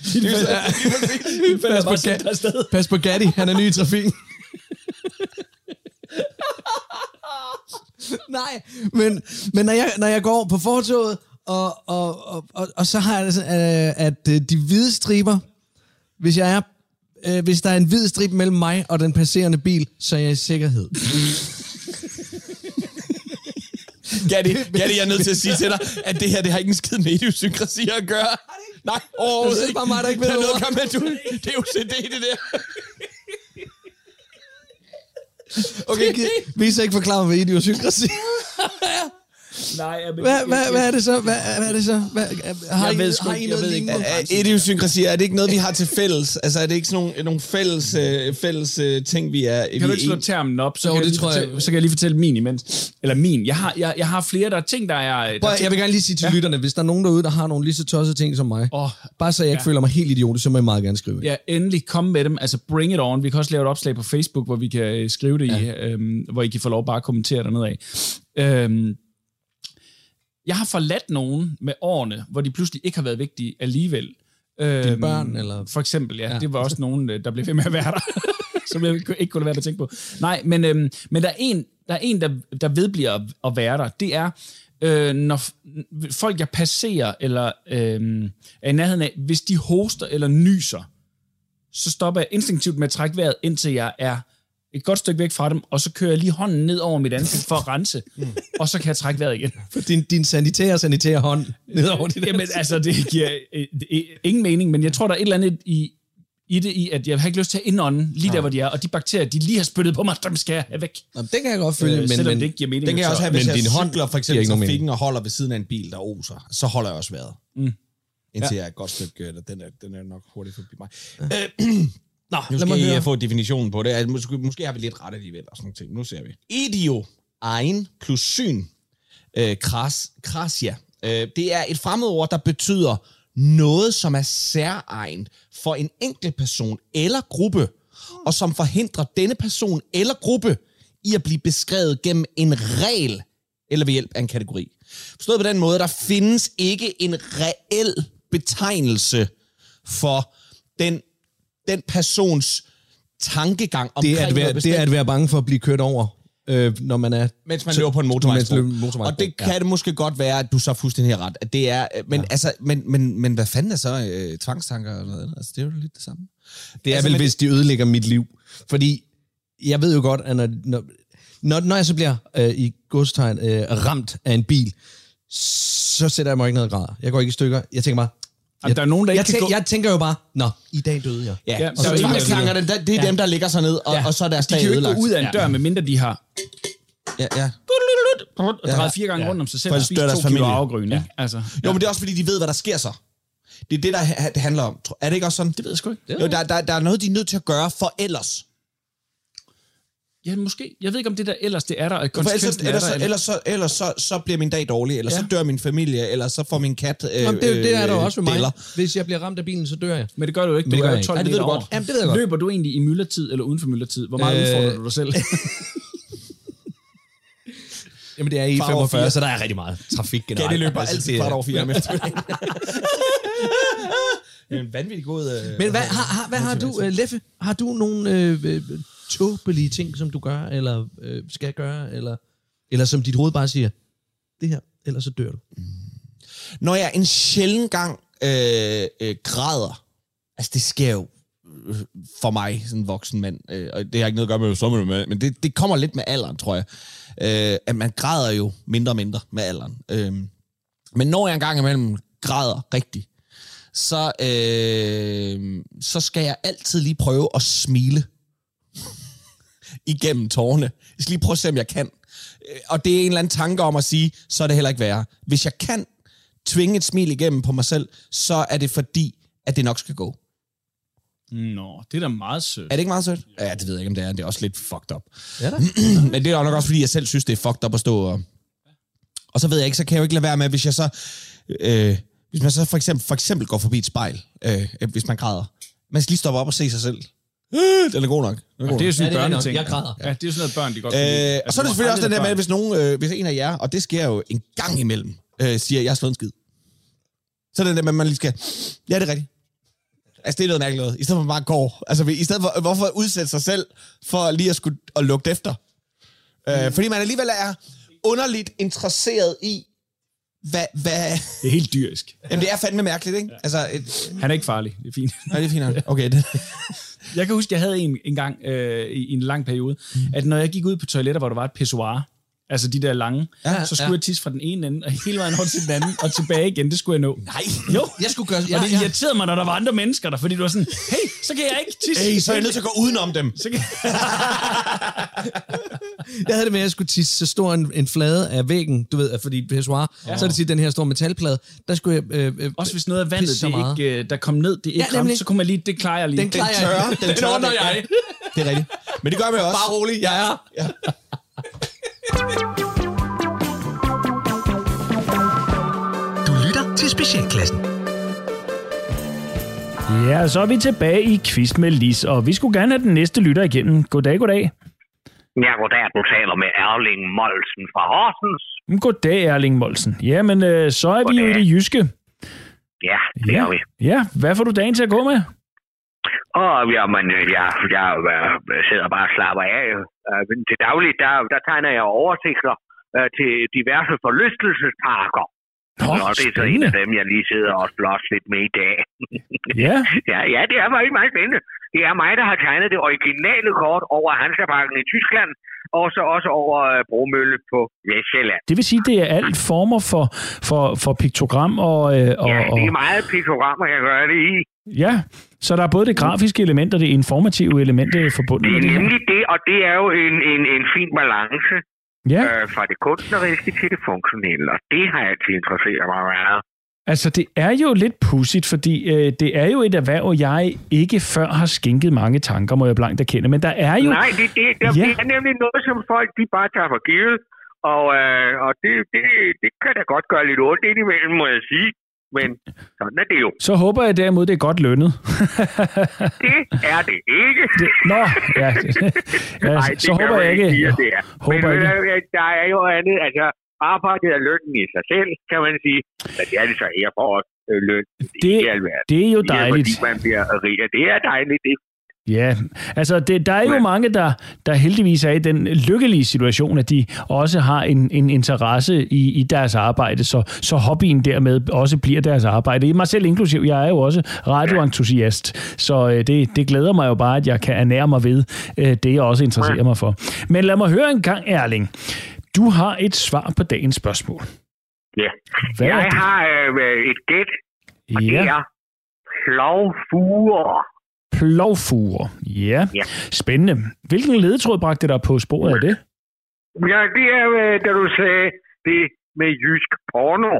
Pas på, afsted. Pas på Gatti, han er ny i trafikken. Nej, men, men når, jeg, når jeg går på fortoget, og, og, og, og, og så har jeg det sådan, øh, at øh, de hvide striber, hvis jeg er øh, hvis der er en hvid strip mellem mig og den passerende bil, så er jeg i sikkerhed. Gatti, Gatti, jeg er nødt til at sige til dig, at det her, det har ikke en skid med idiosynkrasi at gøre. Nej, overhovedet Det er ikke. bare mig, der ikke ved Det noget gøre med, du, det er OCD, det der. Okay, vi er så ikke forklare, hvad idiosynkrasi Nej, jeg, hvad, hvad, hvad er det så? Hvad, hvad er det så? Hvad, har Jeg I, ved sgu har ikke, I jeg noget ved ikke. Er idiosynkrasi, er det ikke noget, vi har til fælles? Altså, er det ikke sådan nogle, nogle fælles, øh, fælles øh, ting, vi er... Kan du ikke slå termen op, så, Jo, kan, jeg det lige tror jeg- fortælle, så kan jeg lige fortælle min imens. Eller min. Jeg har, jeg, jeg har flere, der er ting, der er... Der Prøv, ting, jeg vil gerne lige sige til ja. lytterne, hvis der er nogen derude, der har nogle lige så tossede ting som mig, Åh, bare så jeg ikke ja. føler mig helt idiotisk, så må jeg meget gerne skrive. Ja, endelig kom med dem. Altså, bring it on. Vi kan også lave et opslag på Facebook, hvor vi kan øh, skrive det ja. i, øhm, hvor I kan få lov bare at kommentere dernede af. Øhm, jeg har forladt nogen med årene, hvor de pludselig ikke har været vigtige alligevel. Øhm, børn, eller? For eksempel, ja. Ja. Det var også nogen, øh, der blev ved med at være der, som jeg ikke kunne være at tænke på. Nej, men, øhm, men der er en, der, er en der, der vedbliver at- at være der. Det er, øh, når folk, jeg passerer, eller øh, er i nærheden af, hvis de hoster eller nyser, så stopper jeg instinktivt med at trække vejret, indtil jeg er et godt stykke væk fra dem, og så kører jeg lige hånden ned over mit ansigt for at rense, og så kan jeg trække vejret igen. For din, din sanitære, sanitære hånd ned over dit Jamen, altså, det giver øh, det- ingen mening, men jeg tror, der er et eller andet i, i det, i at jeg har ikke lyst til at indånde lige der, hvor de er, og de bakterier, de lige har spyttet på mig, dem skal jeg have væk. Nå, det kan jeg godt følge, Øh, men, selvom men det ikke giver mening. Den kan jeg også have, hvis Men jeg din hånd cykler for eksempel nogen trafikken og holder ved siden af en bil, der oser. Så holder jeg også vejret. Mm. Indtil ja. jeg er et godt stykke, eller den er, den er nok hurtigt forbi mig. Øh, Nå, nu lad skal mig I høre. øh, få definitionen på det. Altså, måske, måske har vi lidt ret alligevel og sådan nogle ting. Nu ser vi. Idio, ein plus syn, øh, kras, krasia. Øh, det er et fremmedord, der betyder noget, som er særegen for en enkelt person eller gruppe, og som forhindrer denne person eller gruppe i at blive beskrevet gennem en regel eller ved hjælp af en kategori. Forstået på den måde, der findes ikke en reel betegnelse for den, den persons tankegang omkring Det er, at være, det er at være bange for at blive kørt over, øh, når man er... mens man løber på en motorvejsbro. Og det ja. kan det måske godt være, at du så fuldstændig ret. At det er, øh, men, ja. altså, men, men, men hvad fanden er så øh, tvangstanker og noget andet? Altså, det er jo lidt det samme. Det er Altså, vel, men- hvis de ødelægger mit liv. Fordi jeg ved jo godt, at når, når, når, når jeg så bliver øh, i godstegn øh, ramt af en bil, så sætter jeg mig ikke noget grad. Jeg går ikke i stykker. Jeg tænker bare... Jamen, der er nogen, der jeg, ikke kan tænker, gå- jeg tænker jo bare, nå, i dag døde jeg. Ja, Ja, ja og så er der tvangstankerne, det, det er ja. dem, der ligger sig ned, og, ja. og så er deres De dag kan jo ikke ødelagt. gå ud af en dør, medmindre de har Ja, ja. og drejet fire gange rundt om sig selv For og spist to deres kilo familie. afgryn. Ja. Altså, Jo, men det er også, fordi de ved, hvad der sker så. Det er det, der det handler om. Er det ikke også sådan? det ved jeg sgu ikke. Jo, der, der, der er noget, de er nødt til at gøre for ellers. Ja, måske. Jeg ved ikke, om det der ellers det er der, og For ellers, er ellers, der. så, eller- ellers, så, ellers så, så bliver min dag dårlig, eller ja. så dør min familie, eller så får min kat øh, Jamen, det, er det er der øh, også med mig. Hvis jeg bliver ramt af bilen, så dør jeg. Men det gør du ikke. Men Du det gør er jeg jo ikke. 12 Ja, det ved du godt. Jamen, det ved jeg godt. Løber du egentlig i myldretid eller uden for myldretid? Hvor meget øh... udfordrer du dig selv? Jamen, det er i Kvart over 45, fire. så der er rigtig meget trafik generelt. Ja, det løber Altså, altid kvart over fire om eftermiddagen. er en vanvittig god... Øh, Men hvad har, har, hvad har du, uh, Leffe? Har du nogle øh, øh, tåbelige ting, som du gør, eller øh, skal gøre, eller, eller som dit hoved bare siger, det her, ellers så dør du? Mm. Når jeg en sjælden gang øh, øh, græder, altså det sker jo øh, for mig, sådan en voksen mand, øh, og det har ikke noget at gøre med, så med, med men det, det kommer lidt med alderen, tror jeg. Øh, at man græder jo mindre og mindre med alderen. Øh, men når jeg engang imellem græder rigtigt, så, øh, så skal jeg altid lige prøve at smile igennem tårerne. Jeg skal lige prøve at se, om jeg kan. Øh, Og det er en eller anden tanke om at sige, så er det heller ikke værre. Hvis jeg kan tvinge et smil igennem på mig selv, så er det fordi, at det nok skal gå. Nå, det er da meget sødt. Er det ikke meget sødt? Ja, det ved jeg ikke, om det er. Det er også lidt fucked up. Ja da. Men det er nok også, fordi jeg selv synes, det er fucked up at stå og... Og så ved jeg ikke, så kan jeg jo ikke lade være med, hvis jeg så... Øh, hvis man så for eksempel, for eksempel går forbi et spejl, øh, hvis man græder, Man skal lige stoppe op og se sig selv. Øh, den er god nok. Den er god Det er nok. sådan Ja, det er en børneting. Jeg græder. Ja, det er sådan noget børn, de godt kan lide. Øh, Altså, og så er det må selvfølgelig også den der med, hvis, nogen, øh, hvis en af jer, og det sker jo en gang imellem, øh, siger, jeg har slået en skid. Så er det den der med, at man lige skal, ja, det er rigtigt. Altså, det er noget mærkeligt noget. I stedet for at man bare går. Altså, i stedet for, hvorfor udsætte sig selv for lige at skulle at lugte efter? Øh, fordi man alligevel er underligt interesseret i, hvad, hvad... Det er helt dyrisk. Jamen, det er fandme mærkeligt, ikke? Altså, et, Han er ikke farlig. Det er fint. nej, det er fint. nok. Okay, det, Jeg kan huske, jeg havde en, en gang øh, i, en lang periode, mm. at når jeg gik ud på toiletter, hvor der var et pissoir, altså de der lange, Ja, så skulle ja. jeg tisse fra den ene ende, og hele vejen rundt til den anden, og tilbage igen, det skulle jeg nå. nej. Jo, Jeg skulle gøre... og Ja, det ja. irriterede mig, når der var andre mennesker der, fordi du var sådan, hey, så kan jeg ikke tisse. Hey, så er jeg nødt til at gå udenom dem. Så kan... Jeg havde det med, at jeg skulle tisse så stor en, en flade af væggen, du ved, fordi pissoir, ja. så er det tit den her store metalplade, der skulle jeg... Øh, øh, Også hvis noget af vandet, det meget. ikke, øh, der kom ned, det ikke Ja, nemlig. så kunne man lige, det klarer jeg lige. den klarer jeg. tørre, den tørre, ordner den- jeg. Det er rigtigt. Men det gør man også. Bare rolig, jeg er. Ja. Du lytter til Specialklassen. Ja, så er vi tilbage i quiz med Lis, og vi skulle gerne have den næste lytter igennem. Goddag, goddag. Ja, goddag, du taler med Erling Molsen fra Horsens. Goddag, Erling Molsen. Jamen, øh, så er vi jo i Goddag. det jyske. Ja, det Ja. er vi. Ja, hvad får du dagen til at gå med? Og jamen, jeg, jeg øh, sidder bare og slapper af. Øh, men til dagligt, der, der tegner jeg oversigter øh, til diverse forlystelsesparker. Nå, og det er så en af dem, jeg lige sidder og slås lidt med i dag. Ja, ja, ja, det er faktisk meget spændende. Det er mig, der har tegnet det originale kort over Hansaparken i Tyskland, og så også over øh, Bromølle på Vestjylland. det vil sige, det er alt former for, for, for piktogram og, øh, og, Ja, det er meget piktogrammer, jeg gør det i. Ja, så der er både det grafiske element og det informative element øh, forbundet Det med er det her. nemlig det, og det er jo en, en, en fin balance Ja, øh, fra det kunstneriske til det funktionelle, og det har jeg altid interesseret mig meget. Altså det er jo lidt pudsigt, fordi øh, det er jo et erhverv, jeg ikke før har skænket mange tanker, må jeg blankt erkende. Men der er jo... Nej, det, det, det, Ja. det er nemlig noget, som folk de bare tager for givet, og, øh, og det, det, det kan da godt gøre lidt ondt indimellem, må jeg sige. Men sådan er det jo. Så håber jeg derimod, det er godt lønnet. Det er det ikke. det, nå, ja. ja Nej, så håber jeg ikke... sige, det er. håber Men ikke. øh, der er jo andet, altså arbejdet er lønnen i sig selv, kan man sige. Men det er det så her for os øh, løn. Det, i det er jo Det er, dejligt. fordi man bliver rig, det er dejligt. Det Ja, altså det, der er jo mange, der, der heldigvis er i den lykkelige situation, at de også har en, en interesse i, i deres arbejde, så, så hobbyen dermed også bliver deres arbejde. Mig selv inklusiv, jeg er jo også radioentusiast, så øh, det, det glæder mig jo bare, at jeg kan ernære mig ved øh, det, jeg også interesserer mig for. Men lad mig høre en gang, Erling. Du har et svar på dagens spørgsmål. Ja. Hvad jeg det? har øh, et gæt, og det Ja, er plovfuger. plovfuger. Ja. Ja. spændende. Hvilken ledetråd bragte dig på sporet af det? Ja, det er, øh, da du sagde det med jysk porno.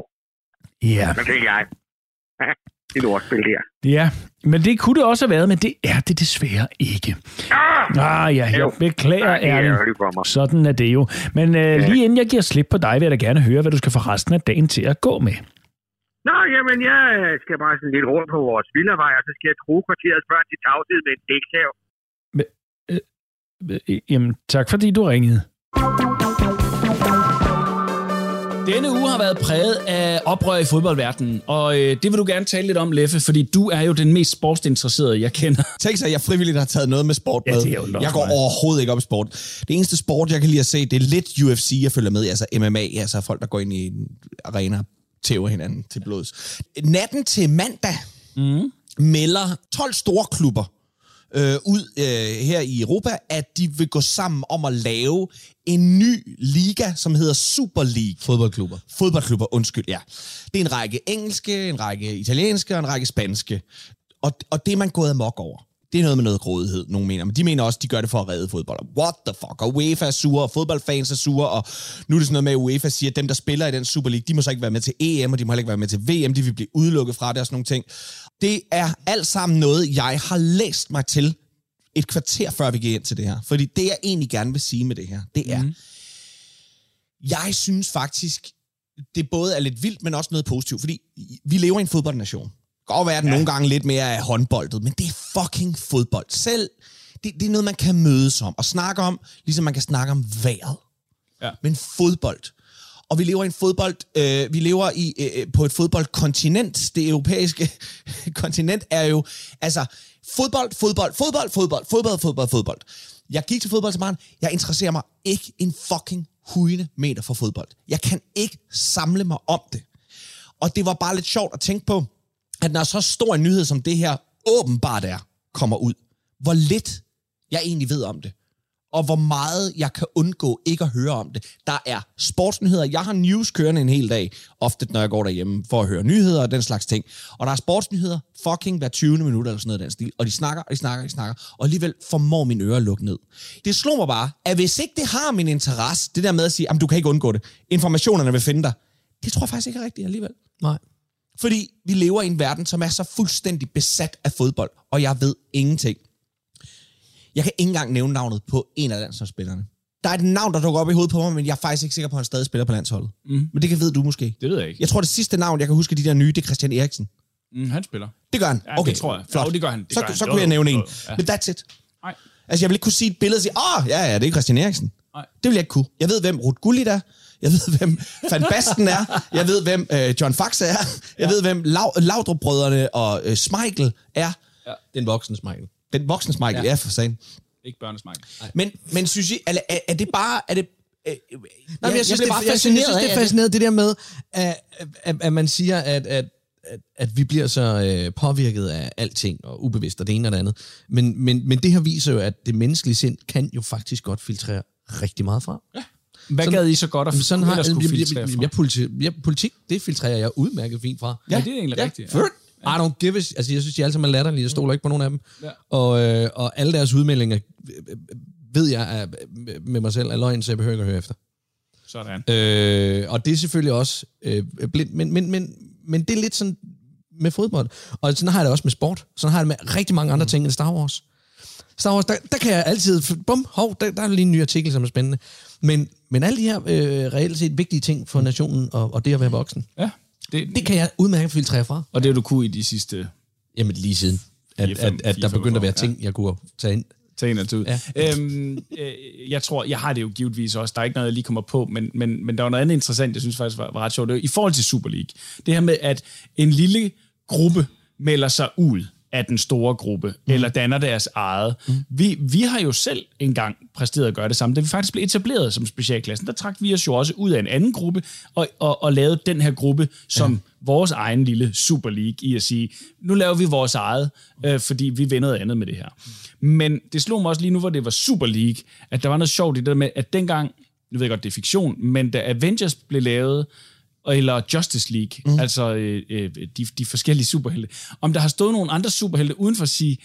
Ja. Så tænkte jeg, det er et ordspil her. Ja, men det kunne det også have været, men det er det desværre ikke. Ah! Ah ja, jeg Jo. beklager, er Erling. Sådan er det jo. Men øh, lige inden jeg giver slip på dig, vil jeg da gerne høre, hvad du skal få resten af dagen til at gå med. Nå, jamen, jeg øh, skal bare sådan lidt rundt på vores villavej, og så skal jeg tro kvarterets børn til tavshed med en dæksav. Øh, Jamen, tak fordi du ringede. Denne uge har været præget af oprør i fodboldverdenen, og øh, det vil du gerne tale lidt om, Leffe, fordi du er jo den mest sportsinteresserede, jeg kender. Tænk sig, at jeg frivilligt har taget noget med sport Ja, med. det er jo jeg går mig. overhovedet ikke op i sport. Det eneste sport, jeg kan lide at se, det er lidt UFC, jeg følger med i. Altså MMA, altså folk, der går ind i en arena og tæver hinanden til blods. Natten til mandag mm. melder 12 store klubber øh, ud øh, her i Europa, at de vil gå sammen om at lave en ny liga, som hedder Super League. Fodboldklubber. Fodboldklubber, undskyld, ja. Det er en række engelske, en række italienske og en række spanske. Og, og det er man gået amok over. Det er noget med noget grådighed, nogen mener. Men de mener også, at de gør det for at redde fodbold. What the fuck? Og UEFA er sure, og fodboldfans er sure, og nu er det sådan noget med, at UEFA siger, at dem, der spiller i den Super League, de må så ikke være med til EM, og de må heller ikke være med til VM. De vil blive udelukket fra det og sådan nogle ting. Det er alt sammen noget, jeg har læst mig til et kvarter før vi gik ind til det her. Fordi det, jeg egentlig gerne vil sige med det her, det er, mm. jeg synes faktisk, det både er lidt vildt, men også noget positivt. Fordi vi lever i en fodboldnation. Godt være, at nogle gange lidt mere af håndboldet, men det er fucking fodbold. Selv, det, det er noget, man kan mødes om og snakke om, ligesom man kan snakke om vejret. Ja. Men fodbold. Og vi lever i en fodbold, øh, vi lever i øh, på et fodboldkontinent. Det europæiske kontinent er jo, altså, fodbold, fodbold, fodbold, fodbold, fodbold, fodbold, fodbold. Jeg gik til fodbold som barn. Jeg interesserer mig ikke en fucking hujende meter for fodbold. Jeg kan ikke samle mig om det. Og det var bare lidt sjovt at tænke på, at når så stor en nyhed som det her åbenbart er, kommer ud, hvor lidt jeg egentlig ved om det. Og hvor meget jeg kan undgå ikke at høre om det. Der er sportsnyheder. Jeg har news kørende en hel dag, ofte når jeg går derhjemme, for at høre nyheder og den slags ting. Og der er sportsnyheder fucking hver 20. minut eller sådan noget af den stil. Og de snakker, og de snakker, og de snakker. Og alligevel formår mine ører at lukke ned. Det slår mig bare, at hvis ikke det har min interesse, det der med at sige, at du kan ikke undgå det. Informationerne vil finde dig. Det tror jeg faktisk ikke er rigtigt alligevel. Nej. Fordi vi lever i en verden, som er så fuldstændig besat af fodbold, og jeg ved ingenting. Jeg kan ikke engang nævne navnet på en af landsholdsspillerne. Der er et navn, der dukker op i hovedet på mig, men jeg er faktisk ikke sikker på, at han stadig spiller på landsholdet. Mm. Men det kan ved du måske. Det ved jeg ikke. Jeg tror, det sidste navn, jeg kan huske de der nye, det er Christian Eriksen. Mm, han spiller. Det gør han. Ja, okay, det tror jeg. Flot. Jo, det gør han. Det så gør han. så kunne jeg nævne en. ja. Men that's it. Nej. Altså, jeg vil ikke kunne sige et billede og sige, åh, ja, ja, det er Christian Eriksen. Nej. Det vil jeg ikke kunne. Jeg ved, hvem Ruth Gullit er. Jeg ved, hvem Van Basten er. Jeg ved, hvem øh, John Faxe er. Jeg ved, hvem Lau- Laudrup-brødrene og øh, Smeichel er. Det er en voksen Michael. Den voksne Smeichel, ja, ja for sagen. Ikke børnesmæk. Men, men synes I, er, er, er det bare... Er det, øh, Nej, men jeg, synes, blev det, bare jeg, synes, jeg synes, det er af, fascineret, det der med, at, at, at man siger, at, at, at, at vi bliver så øh, påvirket af alting, og ubevidst, og det ene og det andet. Men, men, men det her viser jo, at det menneskelige sind kan jo faktisk godt filtrere rigtig meget fra. Ja. Hvad Sådan- gad I så godt at Sådan har, skulle jeg, jeg, jeg, jeg, politik, jeg, politik, det filtrerer jeg udmærket fint fra. Ja, det er egentlig rigtigt. Ja. I don't give a, altså jeg synes, de alle sammen er latterlige. Jeg stoler ikke på nogen af dem. Ja. Og, øh, og alle deres udmeldinger øh, ved jeg er, med mig selv er løgn, så jeg behøver ikke at høre efter. Sådan. Øh, og det er selvfølgelig også øh, blindt, men, men, men, men det er lidt sådan med fodbold. Og sådan har jeg det også med sport. Sådan har jeg det med rigtig mange andre ting end Star Wars. Star Wars, der, der kan jeg altid, bum, hov, der, der er lige en ny artikel, som er spændende. Men, men alle de her øh, reelt set vigtige ting for nationen og, og det at være voksen, Ja, det, det kan jeg udmærket filtrere fra. og det er du kunne i de sidste Jamen lige siden, at, Fire, fem- at, at fire, der fem begyndte at være ting, jeg kunne tage ind. tage ind og tage ud. Ja. Øhm, øh, jeg tror, jeg har det jo givetvis også. Der er ikke noget, jeg lige kommer på, men, men, men der var noget andet interessant, jeg synes faktisk var, var ret sjovt. Det var, I forhold til Super League. Det her med, at en lille gruppe melder sig ud af den store gruppe, mm. eller danner deres eget. Mm. Vi, vi har jo selv engang præsteret at gøre det samme. Da vi faktisk blev etableret som specialklassen, der trak vi os jo også ud af en anden gruppe, og, og, og lavede den her gruppe som ja. vores egen lille Super League, i at sige, nu laver vi vores eget, øh, fordi vi vil noget andet med det her. Men det slog mig også lige nu, hvor det var Super League, at der var noget sjovt i det der med, at dengang, nu ved jeg godt, det er fiktion, men da Avengers blev lavet, eller Justice League, mm. altså øh, øh, de, de forskellige superhelte, om der har stået nogle andre superhelte uden for at sige,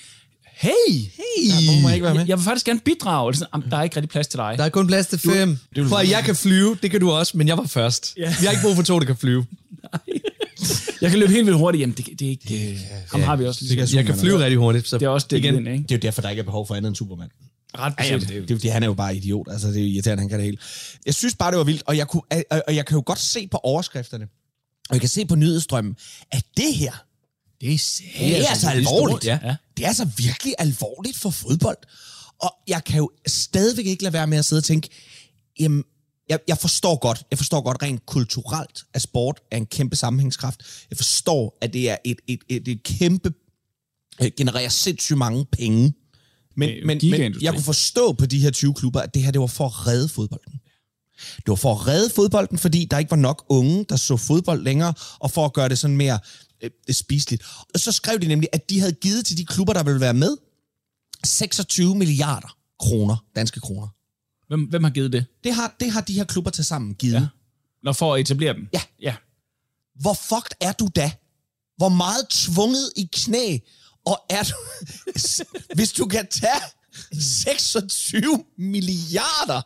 hey, hey hvorfor må jeg ikke være med? jeg, jeg vil faktisk gerne bidrage. Eller sådan, "Jamen, der er ikke rigtig plads til dig. Der er kun plads til fem. For at jeg kan flyve, det kan du også, men jeg var først. Ja. Vi har ikke brug for to, der kan flyve. Jeg kan løbe helt vildt hurtigt. Jamen, det, det er ikke... Øh, ham har vi også lige. kan Det, Jeg kan flyve rigtig hurtigt. Så det er også det, igen. igen, ikke? Det er jo derfor, der ikke er behov for andet end Superman. Ret Ja, jamen, det, er jo- det, er jo fordi, han er jo bare idiot. Altså, det er jo irriterende, han kan det hele. Jeg synes bare, det var vildt, og jeg, kunne, og, og jeg kan jo godt se på overskrifterne, og jeg kan se på nyhedsstrømmen, at det her, det er, det er altså alvorligt. Ja. Ja. Det er altså virkelig alvorligt for fodbold. Og jeg kan jo stadigvæk ikke lade være med at sidde og tænke, jamen, jeg, jeg forstår godt, jeg forstår godt rent kulturelt, at sport er en kæmpe sammenhængskraft. Jeg forstår, at det er et, et, et, et kæmpe, genererer sindssygt mange penge. Men, men, men jeg kunne forstå på de her 20 klubber, at det her det var for at redde fodbolden. Det var for at redde fodbolden, fordi der ikke var nok unge, der så fodbold længere, og for at gøre det sådan mere øh, spiseligt. Og så skrev de nemlig, at de havde givet til de klubber, der ville være med, 26 milliarder kroner, danske kroner. Hvem, hvem har givet det? Det har, det har de her klubber til sammen givet. Ja. Når for at etablere dem? Ja. ja. Hvor fucked er du da? Hvor meget tvunget i knæ, og er du... hvis du kan tage 26 milliarder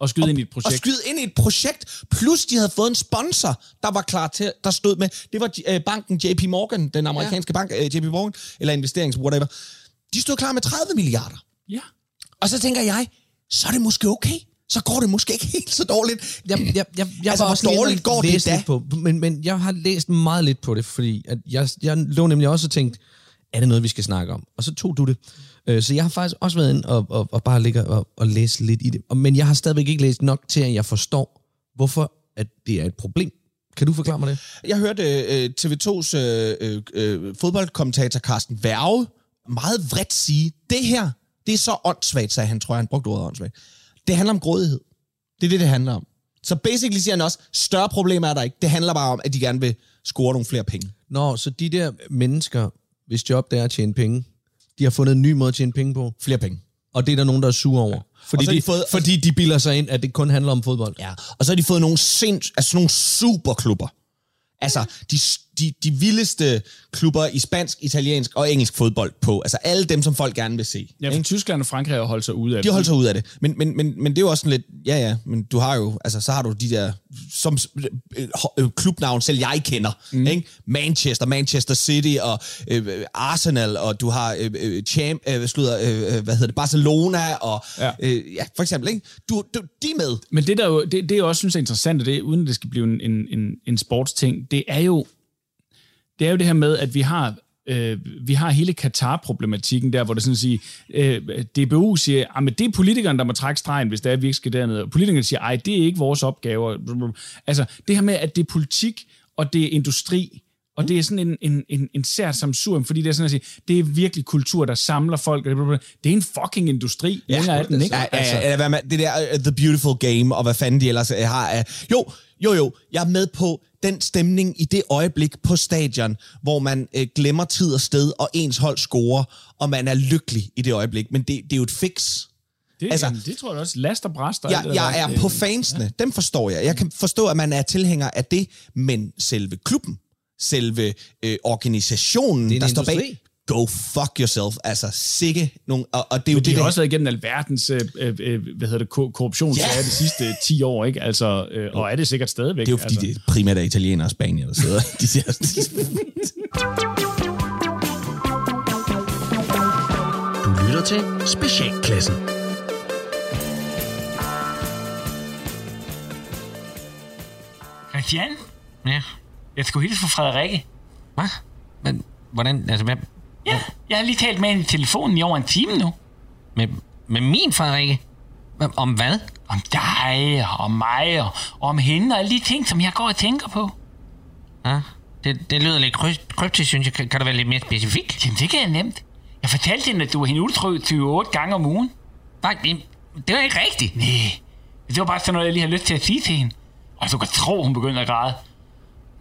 Og skyde ind i et og projekt. skyde ind i et projekt, plus de havde fået en sponsor, der var klar til, der stod med, det var øh, banken JP Morgan, den amerikanske ja. bank, øh, JP Morgan, eller investerings, whatever. De stod klar med 30 milliarder. Ja. Og så tænker jeg, så er det måske okay. så går det måske ikke helt så dårligt. Jeg, jeg, jeg, jeg Altså, var hvor også dårligt og går det da? lidt På, men, men jeg har læst meget lidt på det, fordi at jeg, jeg lå nemlig også og tænkt, er det noget, vi skal snakke om? Og så tog du det. Øh, Så jeg har faktisk også været inde og, og, og bare ligge og, og læse lidt i det. Men jeg har stadigvæk ikke læst nok til, at jeg forstår, hvorfor at det er et problem. Kan du forklare mig det? Jeg hørte øh, TV2's øh, øh, øh, fodboldkommentator Carsten Værge meget vredt sige, det her, det er så åndssvagt, sagde han, tror jeg, han brugte ordet åndssvagt. Det handler om grådighed. Det er det, det handler om. Så basically siger han også, større problemer er der ikke. Det handler bare om, at de gerne vil score nogle flere penge. Nå, så de der mennesker, hvis job det er at tjene penge, de har fundet en ny måde at tjene penge på, Flere penge. og det er der nogen, der er sure over. Fordi, så har de, de fået- fordi de bilder sig ind, at det kun handler om fodbold. Ja. Og så har de fået nogle, sinds, altså nogle superklubber. Altså, de, de, de vildeste klubber i spansk, italiensk og engelsk fodbold på. Altså alle dem, som folk gerne vil se. Ja, for Tyskland og Frankrig har holdt sig ude af De det. holder sig ud af det. Men, men, men, men det er jo også sådan lidt, ja ja, men du har jo, altså så har du de der, som øh, øh, klubnavn selv jeg kender, mm. ikke? Manchester, Manchester City og øh, Arsenal, og du har øh, øh, champ, øh, slutter, øh, hvad hedder det, Barcelona, og Ja. øh, ja for eksempel, ikke? Du, du, de er med. Men det, der jo, det, det jeg også synes er interessant, og det, uden det skal blive en, en, en, en sportsting, det er jo det er jo det her med, at vi har øh, vi har hele Katar-problematikken der, hvor det sådan at sige, øh, DBU siger, at det er politikeren, der må trække stregen, hvis det er, at vi ikke skal derned. Og politikerne siger, ej, det er ikke vores opgave. Altså, det her med, at det er politik, og det er industri, og det er sådan en, en, en, en sært samsurium, fordi det er sådan at sige, det er virkelig kultur, der samler folk. Det er en fucking industri. Ja, længere er den ikke. Ja, ja, ja, man, det der uh, The Beautiful Game, og hvad fanden de ellers uh, har. Jo, jo, jo, jeg er med på den stemning i det øjeblik på stadion, hvor man uh, glemmer tid og sted, og ens hold scorer, og man er lykkelig i det øjeblik. Men det, det er jo et fix. Det, Altså- altså, det tror jeg også, last og bræst og Jeg, der. jeg er på fansene, dem forstår jeg. Jeg kan forstå, at man er tilhænger af det, men selve klubben, selve øh, organisationen, er der står industri. bag, go fuck yourself. Altså, sikke nogle... Og, og det er jo Men de det, har der- også været igennem alverdens øh, øh, øh, hvad hedder det, ko- korruptionssager Ja. de sidste 10 år, ikke? Altså, øh, og er det sikkert stadigvæk. Det er jo fordi, altså. det primært er italienere og spanier, der sidder. De siger, Du lytter til Specialklassen. Christian, Ja. jeg skulle hilse fra Frederikke. Hvad? Men, hvordan, altså, hvad, Ja, jeg har lige talt med hende i telefonen i over en time nu. med, med min Frederikke? Om hvad? Om dig og mig og, og om hende og alle de ting, som jeg går og tænker på. Ja, det, det lyder lidt kryp- kryptisk, synes jeg. Kan, kan du være lidt mere specifik? Jamen, det kan jeg nemt. Jeg fortalte hende, at du var hende utryg 28 gange om ugen. Nej, det, det er ikke rigtigt. Nej, det var bare sådan noget, jeg lige har lyst til at sige til hende. Og du kan tro, hun begynder at græde.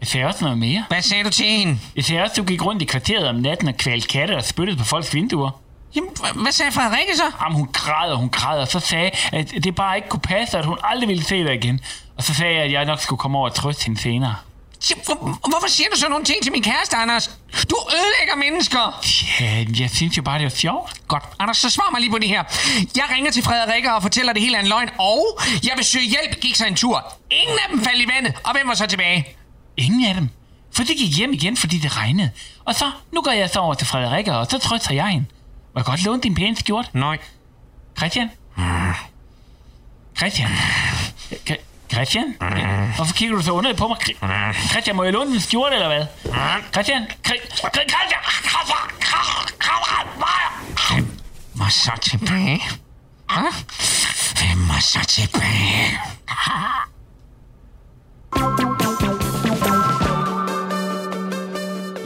Jeg sagde også noget mere. Hvad sagde du til hende? Jeg sagde også, du gik rundt i kvarteret om natten og kvalte katte og spyttede på folks vinduer. Jamen, hva- hvad sagde Frederikke så? Jamen, hun græd og hun græd, og så sagde at det bare ikke kunne passe, at hun aldrig ville se dig igen. Og så sagde jeg, at jeg nok skulle komme over og trøste hende senere. Hvor, hvorfor siger du så nogle ting til min kæreste, Anders? Du ødelægger mennesker. Ja, jeg synes jo bare, det var sjovt. Godt. Anders, så svar mig lige på det her. Jeg ringer til Frederikke og fortæller det hele er en løgn, og jeg vil søge hjælp, gik sig en tur. Ingen af dem faldt i vandet, og hvem var så tilbage? Ingen af dem. For det gik hjem igen, fordi det regnede. Og så, nu går jeg så over til Frederikke, og så trøster jeg hende. Må jeg godt låne din pæne skjort? Nej. Christian? Christian? K- Christian? Hvorfor kigger du så underligt på mig? Christian, må jeg låne din skjort, eller hvad? Christian? Kri- Christian? Hvem var så tilbage? Hvem var så tilbage?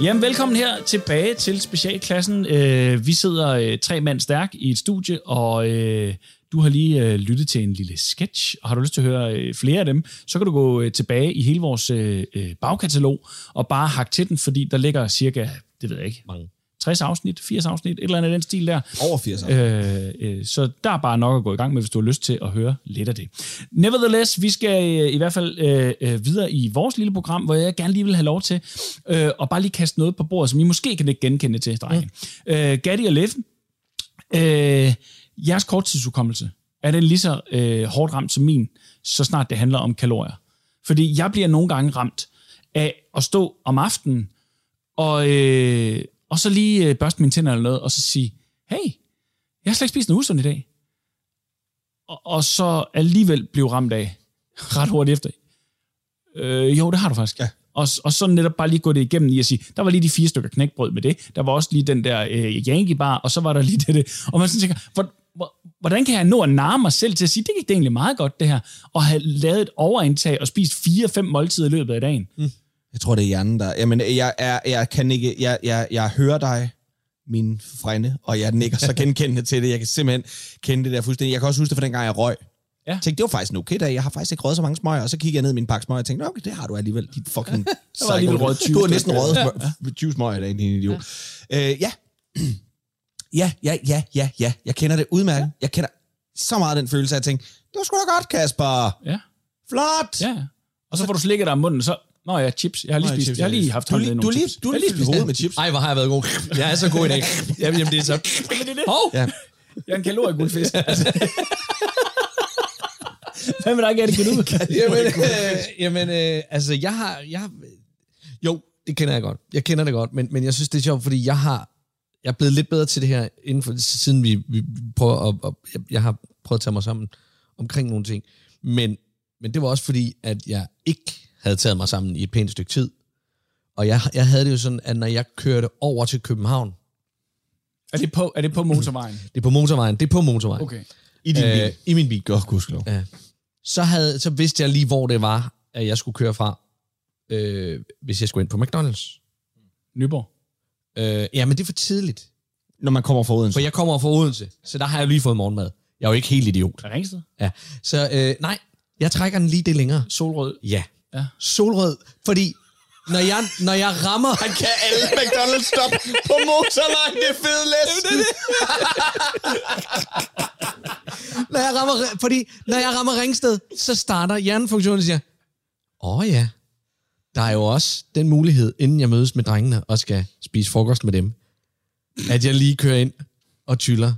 Jamen, velkommen her tilbage til Specialklassen. Øh, vi sidder øh, tre mand stærk i et studie, og øh, du har lige øh, lyttet til en lille sketch, og har du lyst til at høre øh, flere af dem, så kan du gå øh, tilbage i hele vores øh, øh bagkatalog og bare hakke til den, fordi der ligger cirka, det ved jeg ikke, mange. 60 afsnit, 80 afsnit, et eller andet i den stil der. Over 80 Øh, øh, så der er bare nok at gå i gang med, hvis du har lyst til at høre lidt af det. Nevertheless, vi skal øh, i hvert fald øh, øh, videre i vores lille program, hvor jeg gerne lige vil have lov til øh, at bare lige kaste noget på bordet, som I måske kan ikke genkende til, drenge. Mm. Øh, Gatti og Leffen, øh, jeres korttidsudkommelse, er den lige så øh, hårdt ramt som min, så snart det handler om kalorier? Fordi jeg bliver nogle gange ramt af at stå om aftenen og, øh, og så lige øh, børste mine tænder eller noget, og så sige, hey, jeg har slet ikke spist noget usundt i dag. og, og så alligevel blive ramt af ret hurtigt efter. Øh, jo, det har du faktisk. Ja. Og, og så netop bare lige gå det igennem i at sige, der var lige de fire stykker knækbrød med det, der var også lige den der øh, Yankee bar, og så var der lige det, det. Og man sådan tænker, hvor, hvordan kan jeg nå at narre mig selv til at sige, det gik det egentlig meget godt det her, og have lavet et overindtag og spist fire-fem måltider i løbet af dagen. Mm. Jeg tror, det er hjernen, der... Jamen, jeg, er, jeg kan ikke... Jeg, jeg, jeg hører dig, min frænde, og jeg nikker så genkendende til det. Jeg kan simpelthen kende det der fuldstændig. Jeg kan også huske det fra dengang, jeg røg. Ja. Jeg tænkte, det var faktisk en okay dag. Jeg har faktisk ikke røget så mange smøger. Og så kiggede jeg ned i min pakke smøger og tænkte, okay, det har du alligevel. Dit fucking 20 Du har næsten røget smøger, 20 smøger i dag, din idiot. Ja. Øh, ja. ja, ja, ja, ja, ja. Jeg kender det udmærket. Jeg kender så meget den følelse, at jeg tænkte, det var sgu da godt, Kasper. Ja. Flot. Ja. Og så får du slikket dig om munden, så... Nå ja, chips. Jeg har lige Nå spist. chips, jeg har lige haft Du er lige- nogle du lige- chips. du Jeg har lige spist hovedet det. med chips. Ej, hvor har jeg været god. Jeg er så god i dag. Jamen, jamen det er så... Men det er det. Hov! Ja. Jeg er en kalorieguldfisk. Altså. Hvad med dig, Gatti? Kan du? jamen, øh, jamen øh, altså, jeg har, jeg har... Jo, det kender jeg godt. Jeg kender det godt, men, men jeg synes, det er sjovt, fordi jeg har... Jeg er blevet lidt bedre til det her, inden for, siden vi, vi prøver at... at jeg, jeg har prøvet at tage mig sammen omkring nogle ting. Men, men det var også fordi, at jeg ikke havde taget mig sammen i et pænt stykke tid. Og jeg, jeg havde det jo sådan, at når jeg kørte over til København, Er det på, er det på motorvejen? det er på motorvejen, det er på motorvejen. Okay. I din bil. Øh, I min bil. Godt, gudskelov. Ja. Så, havde, så vidste jeg lige, hvor det var, at jeg skulle køre fra, øh, hvis jeg skulle ind på McDonald's. Nyborg. Øh, ja, men det er for tidligt. Når man kommer fra Odense. For jeg kommer fra Odense, så der har jeg lige fået morgenmad. Jeg er jo ikke helt idiot. Er Ringsted? Ja. Så øh, nej, jeg trækker den lige det længere. Solrød. Ja. Ja. Solrød, fordi når jeg, når jeg rammer... Han kan alle McDonald's stop på motorvejen. Det er fed læs. når jeg rammer, fordi når jeg rammer Ringsted, så starter hjernefunktionen og siger, åh oh, ja, der er jo også den mulighed, inden jeg mødes med drengene og skal spise frokost med dem, at jeg lige kører ind og tyller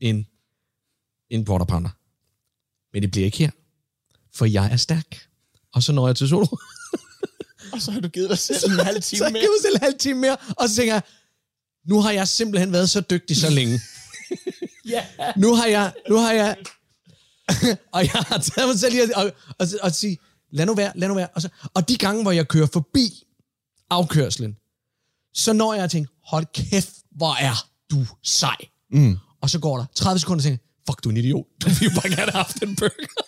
en, en quarter pounder. Men det bliver ikke her, for jeg er stærk. Og så når jeg til Solrød, Og så har du givet dig selv en halv så time jeg mere. giver mig selv en halv time mere, og så tænker jeg, nu har jeg simpelthen været så dygtig så længe. Ja. nu har jeg, nu har jeg, og jeg har taget mig selv i at og, og, og sige, lad nu være, lad nu være. Og, så, og de gange, hvor jeg kører forbi afkørslen, så når jeg tænker, hold kæft, hvor er du sej. Mm. Og så går der 30 sekunder, og tænker, fuck, du er en idiot. Du vil jo bare gerne have haft en burger.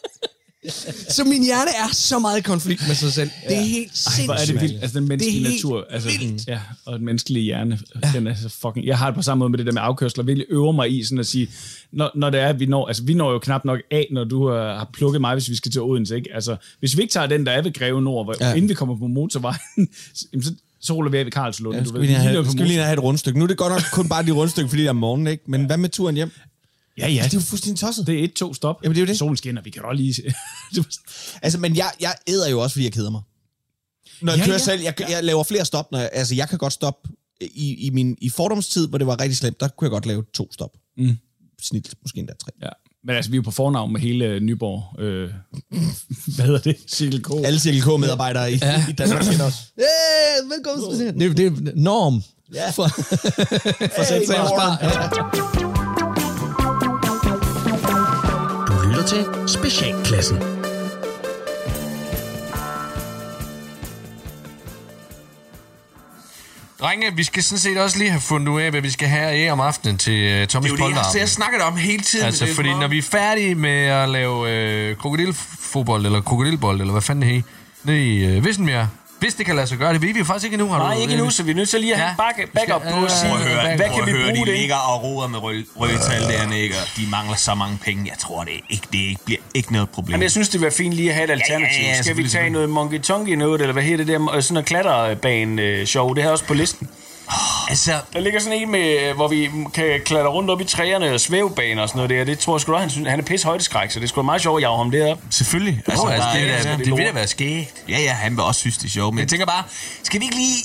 Så min hjerne er så meget i konflikt med sig selv. Det er helt sindssygt. Hvor er det vildt. Altså den menneskelige Det er helt natur. Altså, ja, og den menneskelige hjerne. Ja. Den er så fucking... Jeg har det på samme måde med det der med afkørsler. Virkelig øver mig i sådan at sige, når, når det er, at vi når... Altså, vi når jo knap nok af, når du uh, har plukket mig, hvis vi skal til Odense, ikke? Altså, hvis vi ikke tager den, der er ved Greve Nord, hvor, Ja. ja. inden vi kommer på motorvejen, jamen, så, så ruller vi af ved Karlslund. Ja, du skal ved. vi lige have, skal vi lige have et rundstykke. Nu er det godt nok kun bare de rundstykke, fordi det er morgen, ikke? Men hvad med turen hjem? Ja, ja. Det er jo fuldstændig tosset. Det er et, to stop. Jamen, det er jo det. Solen skinner, vi kan godt lige... Altså, men jeg, jeg æder jo også, fordi jeg keder mig. Når jeg Ja, kører ja. selv, jeg, jeg laver flere stop. Når jeg, altså, jeg kan godt stoppe i, i min i fordomstid, hvor det var rigtig slemt, der kunne jeg godt lave to stop. Mm. Snit, måske endda tre. ja. Men altså, vi er jo på fornavn med hele Nyborg. Øh, hvad hedder det? Cirkel K. Alle CLK-medarbejdere i, ja. i Danmark kender os. Hey, velkommen. Det, det er norm. Ja. For, for hey, Norm. ja. Lytter til Specialklassen. Drenge, vi skal sådan set også lige have fundet ud af, hvad vi skal have af om aftenen til uh, Thomas Det er jo det, jeg, jeg snakket om hele tiden. Altså, det fordi når vi er færdige med at lave øh, krokodilfodbold, eller krokodilbold, eller hvad fanden det hedder, nede i øh, Vissenbjerg. Hvis det kan lade sig gøre, det ved vi jo faktisk ikke endnu. Har Nej, du, ikke nu, så vi er nødt til lige at have Ja. en back, backup skal- på at sige, høre, hvad kan vi høre, bruge de det? ligger og roder med røde, røde tal dernede, ikke? De mangler så mange penge. Jeg tror, det ikke, det ikke bliver ikke noget problem. Men jeg synes, det vil være fint lige at have et alternativ. ja, ja, Skal vi tage noget Monkey Tonky noget, eller hvad hedder det der, sådan noget klatterbane-show? Det her er også på listen. Altså, Der ligger sådan en, med, hvor vi kan klatre rundt op i træerne og svævebaner og sådan noget der. Det tror jeg sgu da, han, synes, han er pisse højdeskræk, så det er da meget sjovt at jage ham derop. selvfølgelig. Altså, altså, der det, er- er, da- det det, det vil da være skægt. Ja, ja, han vil også synes, det er sjovt. Men jeg tænker bare, skal vi ikke lige...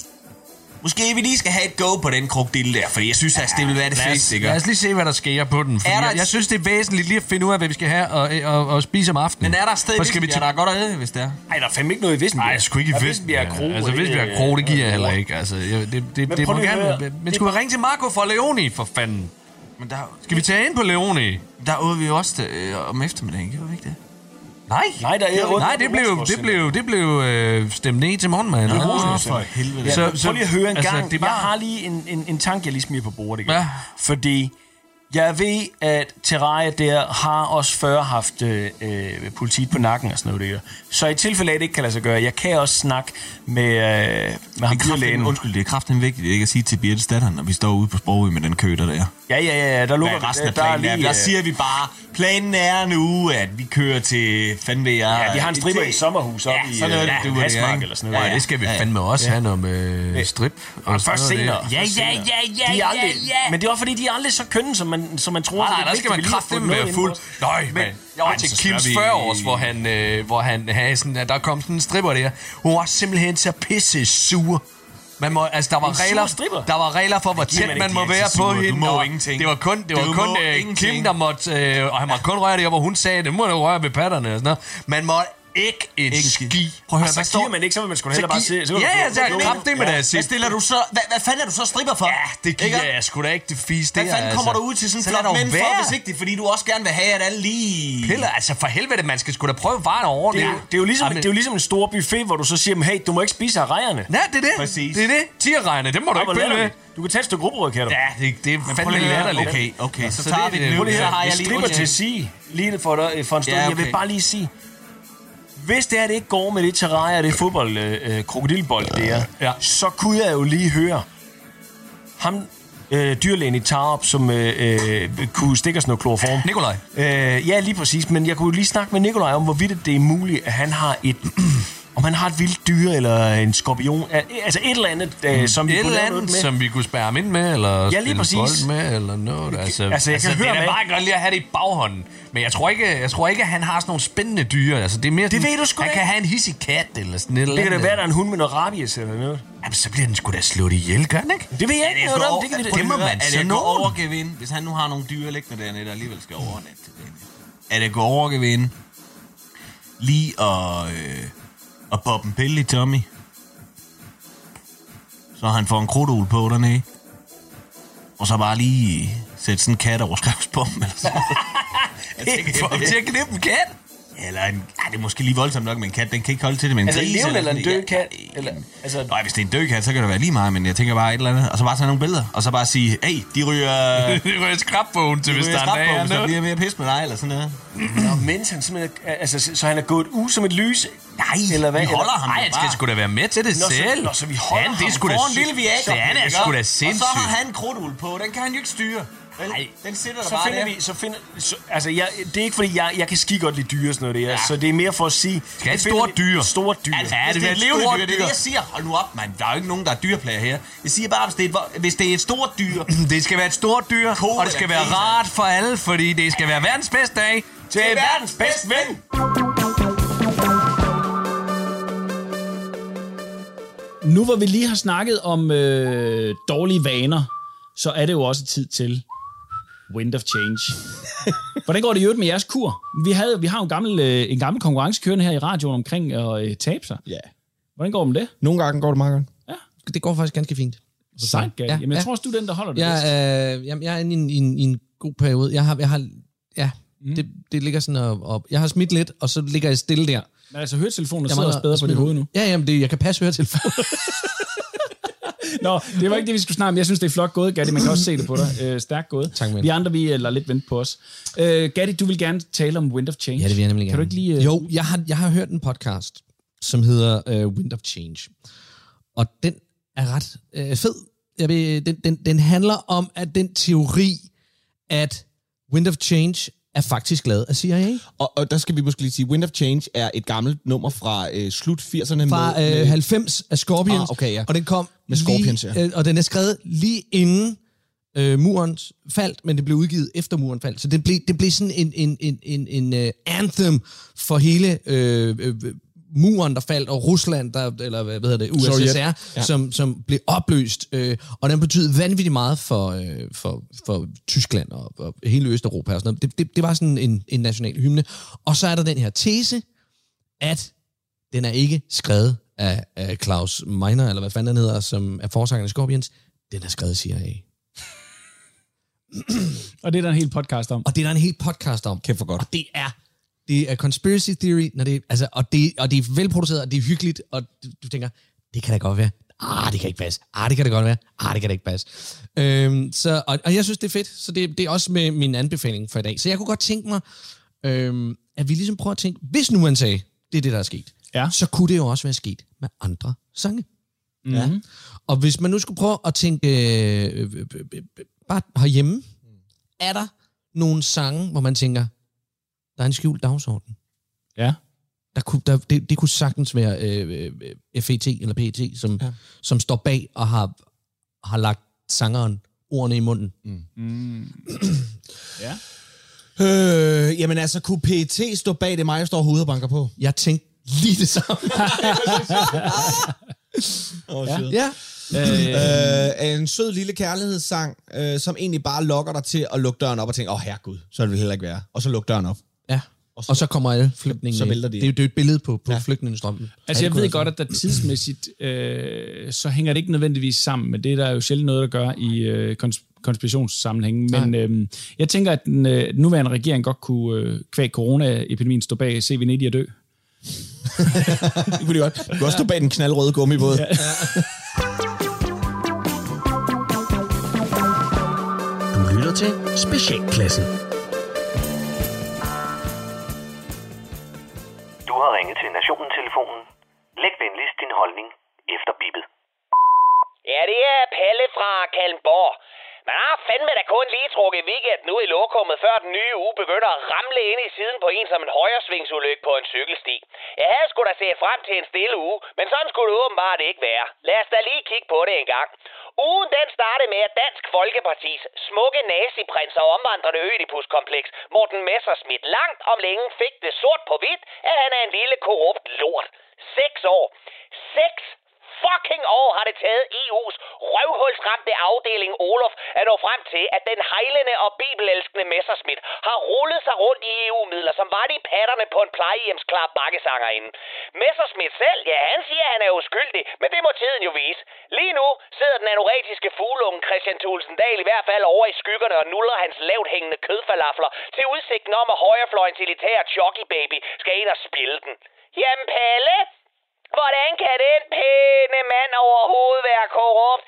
Måske vi lige skal have et go på den krokodil der, fordi jeg synes, at det vil være det fedeste, ikke? lad os lige se, hvad der sker på den. Er der jeg, et- jeg synes, det er væsentligt lige at finde ud af, hvad vi skal have og, og, og spise om aftenen. Men er der et sted, For skal vi til... der er godt at æde, hvis det er? Ej, der er fandme ikke noget i Vissenbjerg. Nej, jeg skulle ikke i er Vissenbjerg. Kro, Altså, det- Vissenbjerg Kro, det giver jeg heller ikke. Altså, jeg, det, det, Men det prøv må lige at gerne... Men skulle vi ringe til Marco fra Leoni, for fanden? Men der, Skal vi tage ind på Leone? der åd vi jo også øh, om eftermiddagen, gjorde vi ikke det? Nej. Nej, der er Nej, det blev, det blev, det blev øh, stemt ned til morgenmaden. Nå, Nå, for helvede. Ja, Så- så, prøv lige at høre en altså, gang. det var- Jeg har lige en, en, en tanke, jeg lige smider på bordet igen. Ja. Fordi jeg ved, at Terraria der har også før haft øh, øh, politiet på nakken og sådan noget der. Så i tilfælde af, at det ikke kan lade sig gøre, jeg kan også snakke med, øh, med ham Det er dyrlægen. undskyld, det er kraften vigtigt ikke at sige til Birte Statter, når vi står ude på Sprogø med den køder der. Ja, ja, ja, der lukker Hvad resten af der er planen er. lige, Der øh, siger vi bare, planen er nu, at vi kører til, fanden ved jeg... Ja, de har en stripper i sommerhus op Ja, i sådan noget, øh, det var det, Hasmark ikke? eller sådan noget. Ja, det skal vi fandme også have noget med strip. Og først sådan senere. Ja, ja, ja, ja, de er aldrig, Men det er også fordi, de er aldrig så kønne, som man, som man tror. Nej, så nej, det er der skal man noget være fuld. Nej, men jeg var Ej, til så Kims skal vi- 40 års, hvor han, øh, hvor han havde sådan, at der kom sådan en stripper der. Hun var simpelthen så pisse sur. Man må, altså, der var regler, stripper? der var regler for, hvor tæt man man må være på sure. Du hende. må og ingenting. Det var kun, det var Du kun øh, Kim, der måtte, øh, og han måtte kun røre det, hvor hun sagde, det må du røre ved patterne og sådan noget. Man måtte ikke en Ikke ski. Prøv at høre, så står... giver man ikke, så vil man sgu da hellere bare se. så Ja, ja, så det med det. Hvad stiller du så... Hvad, hvad fanden er du så stripper for? Ja, det giver Ikke? jeg sgu da ikke det fisk. Hvad Det fanden er, kommer altså- du ud til sådan en dog mænd for, hvis ikke det fordi du også gerne vil have, at alle lige... Piller, altså for helvede, man skal sgu da prøve varen Det ordentligt. er, det, er jo ligesom, det er jo ligesom en stor buffet, hvor du så siger, hey, du må ikke spise af rejerne. Ja, det er det. Præcis. Det er det. Tierregner, det må du ikke pille med. Du kan tage et stykke rugbrød, kan du? Ja, det, det er Prøv fandme latterligt. Okay, okay, så, Så tager det- vi det- nu. Så har jeg lige slipper til at sige, lige for, dig, for en stund, jeg vil bare lige sige, hvis det er, det ikke går med det terrarie og det fodbold, øh, øh, krokodilbold, det er, Ja. så kunne jeg jo lige høre ham, øh, dyrlægen i Tarup, som øh, øh, kunne stikke os noget kloroform. Nikolaj. Øh, ja, lige præcis. Men jeg kunne lige snakke med Nikolaj om, hvorvidt det er muligt, at han har et... om han har et vildt dyr, eller en skorpion. Altså et eller andet, øh, som vi Et kunne lave noget andet, med. som vi kunne spærre ham ind med, eller lige spille præcis. bold med, eller noget. Altså, altså, jeg kan det høre er da med- bare godt lige at have det i baghånden. Men jeg tror ikke, jeg tror ikke at han har sådan nogle spændende dyr. Altså, det er mere Det sådan, ved du sgu Han da kan ikke. have en hissig kat, eller sådan et eller Det kan da andet. være, der er en hund med noget rabies eller noget. Jamen, så bliver den sgu da slået ihjel, gør den ikke? Det ved jeg ikke noget om. Det kan vi da... det må man Er så det nå. gå overgevinde, hvis han nu har nogle dyr liggende dernede, der alligevel skal overnatte til det? Er det gå overgevinde lige at, øh, at poppe en pille i Tommy? Så han får en krudtul på dernede. Og så bare lige sætte sådan en kat over skrevsbomben eller sådan noget. Få ham til at knippe en kat. Eller en, ja, det er måske lige voldsomt nok med en kat. Den kan ikke holde til det med en Altså en gris. levende eller en død kat? Eller, altså, Nej, hvis det er en død kat, så kan det være lige meget, men jeg tænker bare et eller andet. Og så bare tage nogle billeder, og så bare sige, hey, de ryger... Det ryger skrabbogen til, de hvis der er en hvis der bliver mere pis med dig, eller sådan noget. Nå, mens han simpelthen... Altså, så- så han er gået ud som et lys? Nej, Eller hvad? vi holder Eller- ham Nej, han skal sgu da være med til det Nå, så- selv. nå, så vi holder Han, det ham sy- lille Viagra. Det han er sgu da Og så sindssygt. har han en krudtul på, den kan han jo ikke styre. Vel? Nej. Den sidder der Så bare finder der. vi... Så finder, så, altså, jeg, det er ikke, fordi jeg, jeg kan skide godt lide dyr og sådan noget der. Ja. Så det er mere for at sige... Skal et stort dyr. Stort dyr. Altså, Ja, det det er et levende stort dyr, det er dyr. det, jeg siger. Hold nu op, mand. Der er jo ikke nogen, der er dyrplager her. Jeg siger bare, hvis det er et, hvis det er et stort dyr, Det skal være et stort dyr, og det skal være rart for alle, fordi det skal være verdens bedste dag. Til verdens bedste ven! Nu hvor vi lige har snakket om øh, dårlige vaner, så er det jo også tid til Wind of Change. Hvordan går det i øvrigt med jeres kur? Vi, havde, vi har jo en gammel, øh, en gammel konkurrence kørende her i radioen omkring at øh, tabe sig. Ja. Hvordan går det med det? Nogle gange går det meget godt. Det går faktisk ganske fint. Sejt. Ja, Jamen, jeg ja. tror også, du er den, der holder det bedst. Jeg, øh, jamen, jeg er inde i en, i, en, i en god periode. Jeg har, jeg har ja, mm. det, det ligger sådan op, op. Jeg har smidt lidt, og så ligger jeg stille der. Men altså, høretelefonen Jeg sidder mangler også bedre at på dit hoved nu. Ja, jamen, det, jeg kan passe høretelefonen. Nå, det var ikke det, vi skulle snakke om. Jeg synes, det er flot gået, Gatti. Man kan også se det på dig. Øh, stærkt gået. Tak, men. Vi andre, vi øh, lader lidt vente på os. Øh, Gatti, du vil gerne tale om Wind of Change. Ja, det vil jeg nemlig Kan gerne. du ikke lige... Øh, Jo, jeg har, jeg har hørt en podcast, som hedder uh, Wind of Change. Og den er ret uh, fed. Jeg ved, den, den, den handler om, at den teori, at Wind of Change er faktisk lavet af CIA. Og, og der skal vi måske lige sige, Wind of Change er et gammelt nummer fra øh, slut 80'erne. Fra med, øh, 90 af Scorpions. Ah, okay, ja. Og den kom Med Scorpions, lige, ja. øh, Og den er skrevet lige inden øh, muren faldt, men det blev udgivet efter muren faldt. Så det blev, det blev sådan en, en, en, en, en uh, anthem for hele øh, øh, muren, der faldt, og Rusland, der, eller hvad hedder det, USSR, Sovjet. ja. Som, som blev opløst. Øh, og den betød vanvittigt meget for, øh, for, for Tyskland og, og hele Østeuropa. Og sådan noget. Det, det, det var sådan en, en national hymne. Og så er der den her tese, at den er ikke skrevet af, af Klaus Meiner, eller hvad fanden han hedder, som er forsangeren i Scorpions. Den er skrevet af CIA. Og det er der en hel podcast om. Og det er der en hel podcast om. Kæft for godt. Og det er, det er conspiracy theory, når det, altså, og, det, og det er velproduceret, og det er hyggeligt, og du, du tænker, det kan da godt være. Ah, det kan ikke passe. Ah, det kan det godt være. Ah, det kan det ikke passe. Øhm, så, og, og jeg synes, det er fedt. Så det, det er også med min anbefaling for i dag. Så jeg kunne godt tænke mig, øhm, at vi ligesom prøver at tænke, hvis nu man sagde, det er det, der er sket, Ja. så kunne det jo også være sket med andre sange. Mm. Ja. Og hvis man nu skulle prøve at tænke øh, øh, øh, øh, øh, bare herhjemme, er der nogle sange, hvor man tænker, der er en skjult dagsorden? Ja. Der kunne, der, det, det kunne sagtens være øh, øh, FET eller PET, som, ja. som står bag og har, har lagt sangeren ordene i munden. Mm. ja. Øh, jamen altså, kunne PET stå bag det, mig står hovedet og banker på? Jeg tænkte lige det samme. oh, Ja. shit. ja. Øh, en sød lille kærlighedssang, øh, som egentlig bare lokker dig til at lukke døren op og tænke, åh oh, herregud, så vil det heller ikke være. Og så lukke døren op. Og så, og så kommer alle flygtninge. så vælter de Det er jo det er et billede på, på ja. flygtningestrømmen. Altså, jeg ved godt, at der tidsmæssigt, øh, så hænger det ikke nødvendigvis sammen, men det er der jo sjældent noget, der gør i øh, kons- konspirationssammenhængen. Men øh, jeg tænker, at den øh, nuværende regering godt kunne, øh, kvæg coronaepidemien, stå bag CV90 og dø. det kunne de godt. Du kunne også stå bag den knaldrøde gummibåd. Ja. Du lytter til Specialklassen. Ringet til Nationen-telefonen. Læg venligst din holdning efter bippet. Ja, det er Palle fra Kalmborg. Man har fandme da kun lige trukket weekenden nu i lokummet, før den nye uge begynder at ramle ind i siden på en som en højresvingsulykke på en cykelsti. Jeg havde sgu da set frem til en stille uge, men sådan skulle det åbenbart ikke være. Lad os da lige kigge på det en gang. Ugen den startede med, at Dansk Folkepartis smukke naziprins og omvandrende ødipuskompleks, Morten Messerschmidt, langt om længe fik det sort på hvidt, at han er en lille korrupt lort. Seks år. Seks fucking år har det taget EU's røvhulsramte afdeling Olof at nå frem til, at den hejlende og bibelelskende Messerschmidt har rullet sig rundt i EU-midler, som var de patterne på en plejehjemsklar bakkesangerinde. Messerschmidt selv, ja, han siger, at han er uskyldig, men det må tiden jo vise. Lige nu sidder den anoretiske fuglunge Christian Thulsen Dahl i hvert fald over i skyggerne og nuller hans lavt hængende kødfalafler til udsigten om, at højrefløjens elitære Chucky Baby skal ind og spille den. Jamen Palle, Hvordan kan den pæne mand overhovedet være korrupt?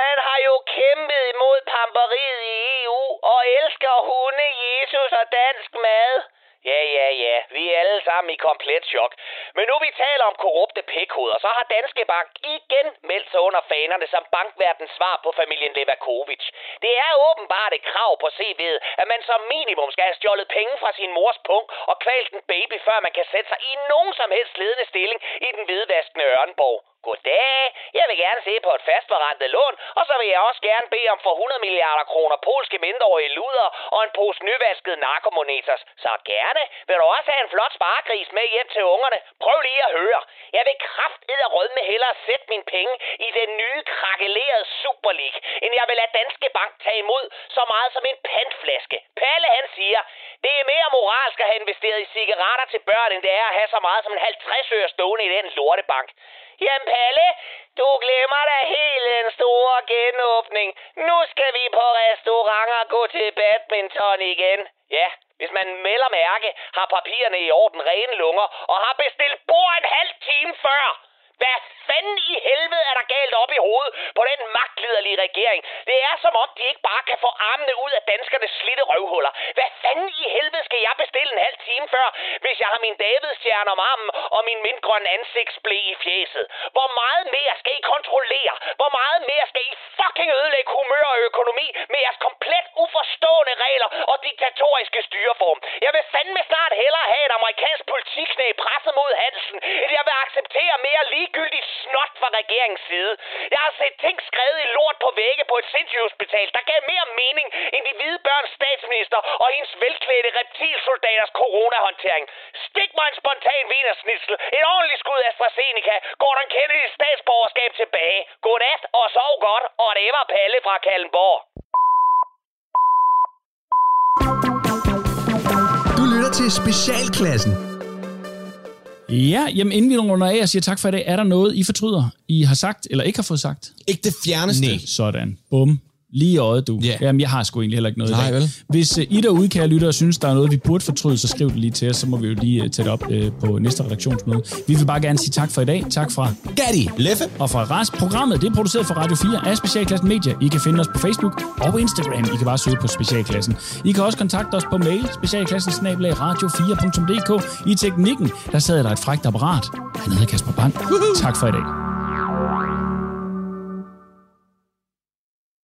Han har jo kæmpet imod pamperiet i EU og elsker hunde, Jesus og dansk mad. Ja, ja, ja. Vi er alle sammen i komplet chok. Men nu vi taler om korrupte pikhoveder, så har Danske Bank igen meldt sig under fanerne som bankverdens svar på familien Levakovic. Det er åbenbart et krav på CV'et, at man som minimum skal have stjålet penge fra sin mors pung og kvalt en baby, før man kan sætte sig i nogen som helst ledende stilling i den hvidvaskende Ørnborg. Goddag. Jeg vil gerne se på et fastforrentet lån, og så vil jeg også gerne bede om for 100 milliarder kroner polske mindreårige luder og en pose nyvasket narkomoneters. Så gerne. Vil du også have en flot sparegris med hjem til ungerne? Prøv lige at høre. Jeg vil kraftedder rød med hellere sætte mine penge i den nye krakelerede Super League, end jeg vil lade Danske Bank tage imod så meget som en pantflaske. Palle han siger, det er mere moralsk at have investeret i cigaretter til børn, end det er at have så meget som en 50 øre stående i den lortebank. Jamen Palle, du glemmer da helt den store genåbning. Nu skal vi på restaurant og gå til badminton igen. Ja, hvis man melder mærke, har papirerne i orden rene lunger og har bestilt bord en halv time før. Hvad fanden i helvede er der galt op i hovedet på den magtliderlige regering? Det er som om, de ikke bare kan få armene ud af danskernes slitte røvhuller. Hvad fanden i helvede skal jeg bestille en halv time før, hvis jeg har min Davidstjerne om armen og min mindgrønne ansigtsblæ i fjeset? Hvor meget mere skal I kontrollere? Hvor meget mere skal I fucking ødelægge humør og økonomi med jeres komplet uforstående regler og diktatoriske styreform? Jeg vil fandme snart hellere have et amerikansk politiknæ presset mod Hansen, end jeg vil acceptere mere ligegyldig snot fra regeringens side. Jeg har set ting skrevet i lort på vægge på et sindssygehospital, der gav mere mening end de hvide børns statsminister og hendes velklædte reptilsoldaters coronahåndtering. Stik mig en spontan vinersnitsel, et ordentligt skud AstraZeneca, Gordon Kennedy statsborgerskab tilbage. Godnat og sov godt, og det var Palle fra Kallenborg. Du lytter til Specialklassen. Ja, jamen inden vi runder af og siger tak for i dag, er der noget, I fortryder, I har sagt eller ikke har fået sagt? Ikke det fjerneste. Nej, sådan. Bum. Lige i øjet, du. Ja. Jamen, jeg har sgu egentlig heller ikke noget i Nej, dag. vel? Hvis uh, I derude, kære lyttere, synes, der er noget, vi burde fortryde, så skriv det lige til os, så må vi jo lige uh, tage det op uh, på næste redaktionsmøde. Vi vil bare gerne sige tak for i dag. Tak fra Gatti, Leffe. og fra RAS. Programmet det er produceret for Radio 4 af Specialklassen Media. I kan finde os på Facebook og Instagram. I kan bare søge på Specialklassen. I kan også kontakte os på mail, specialklassen radio4.dk. I teknikken, der sad der et frækt apparat. Han hedder Kasper Bang. Tak for i dag.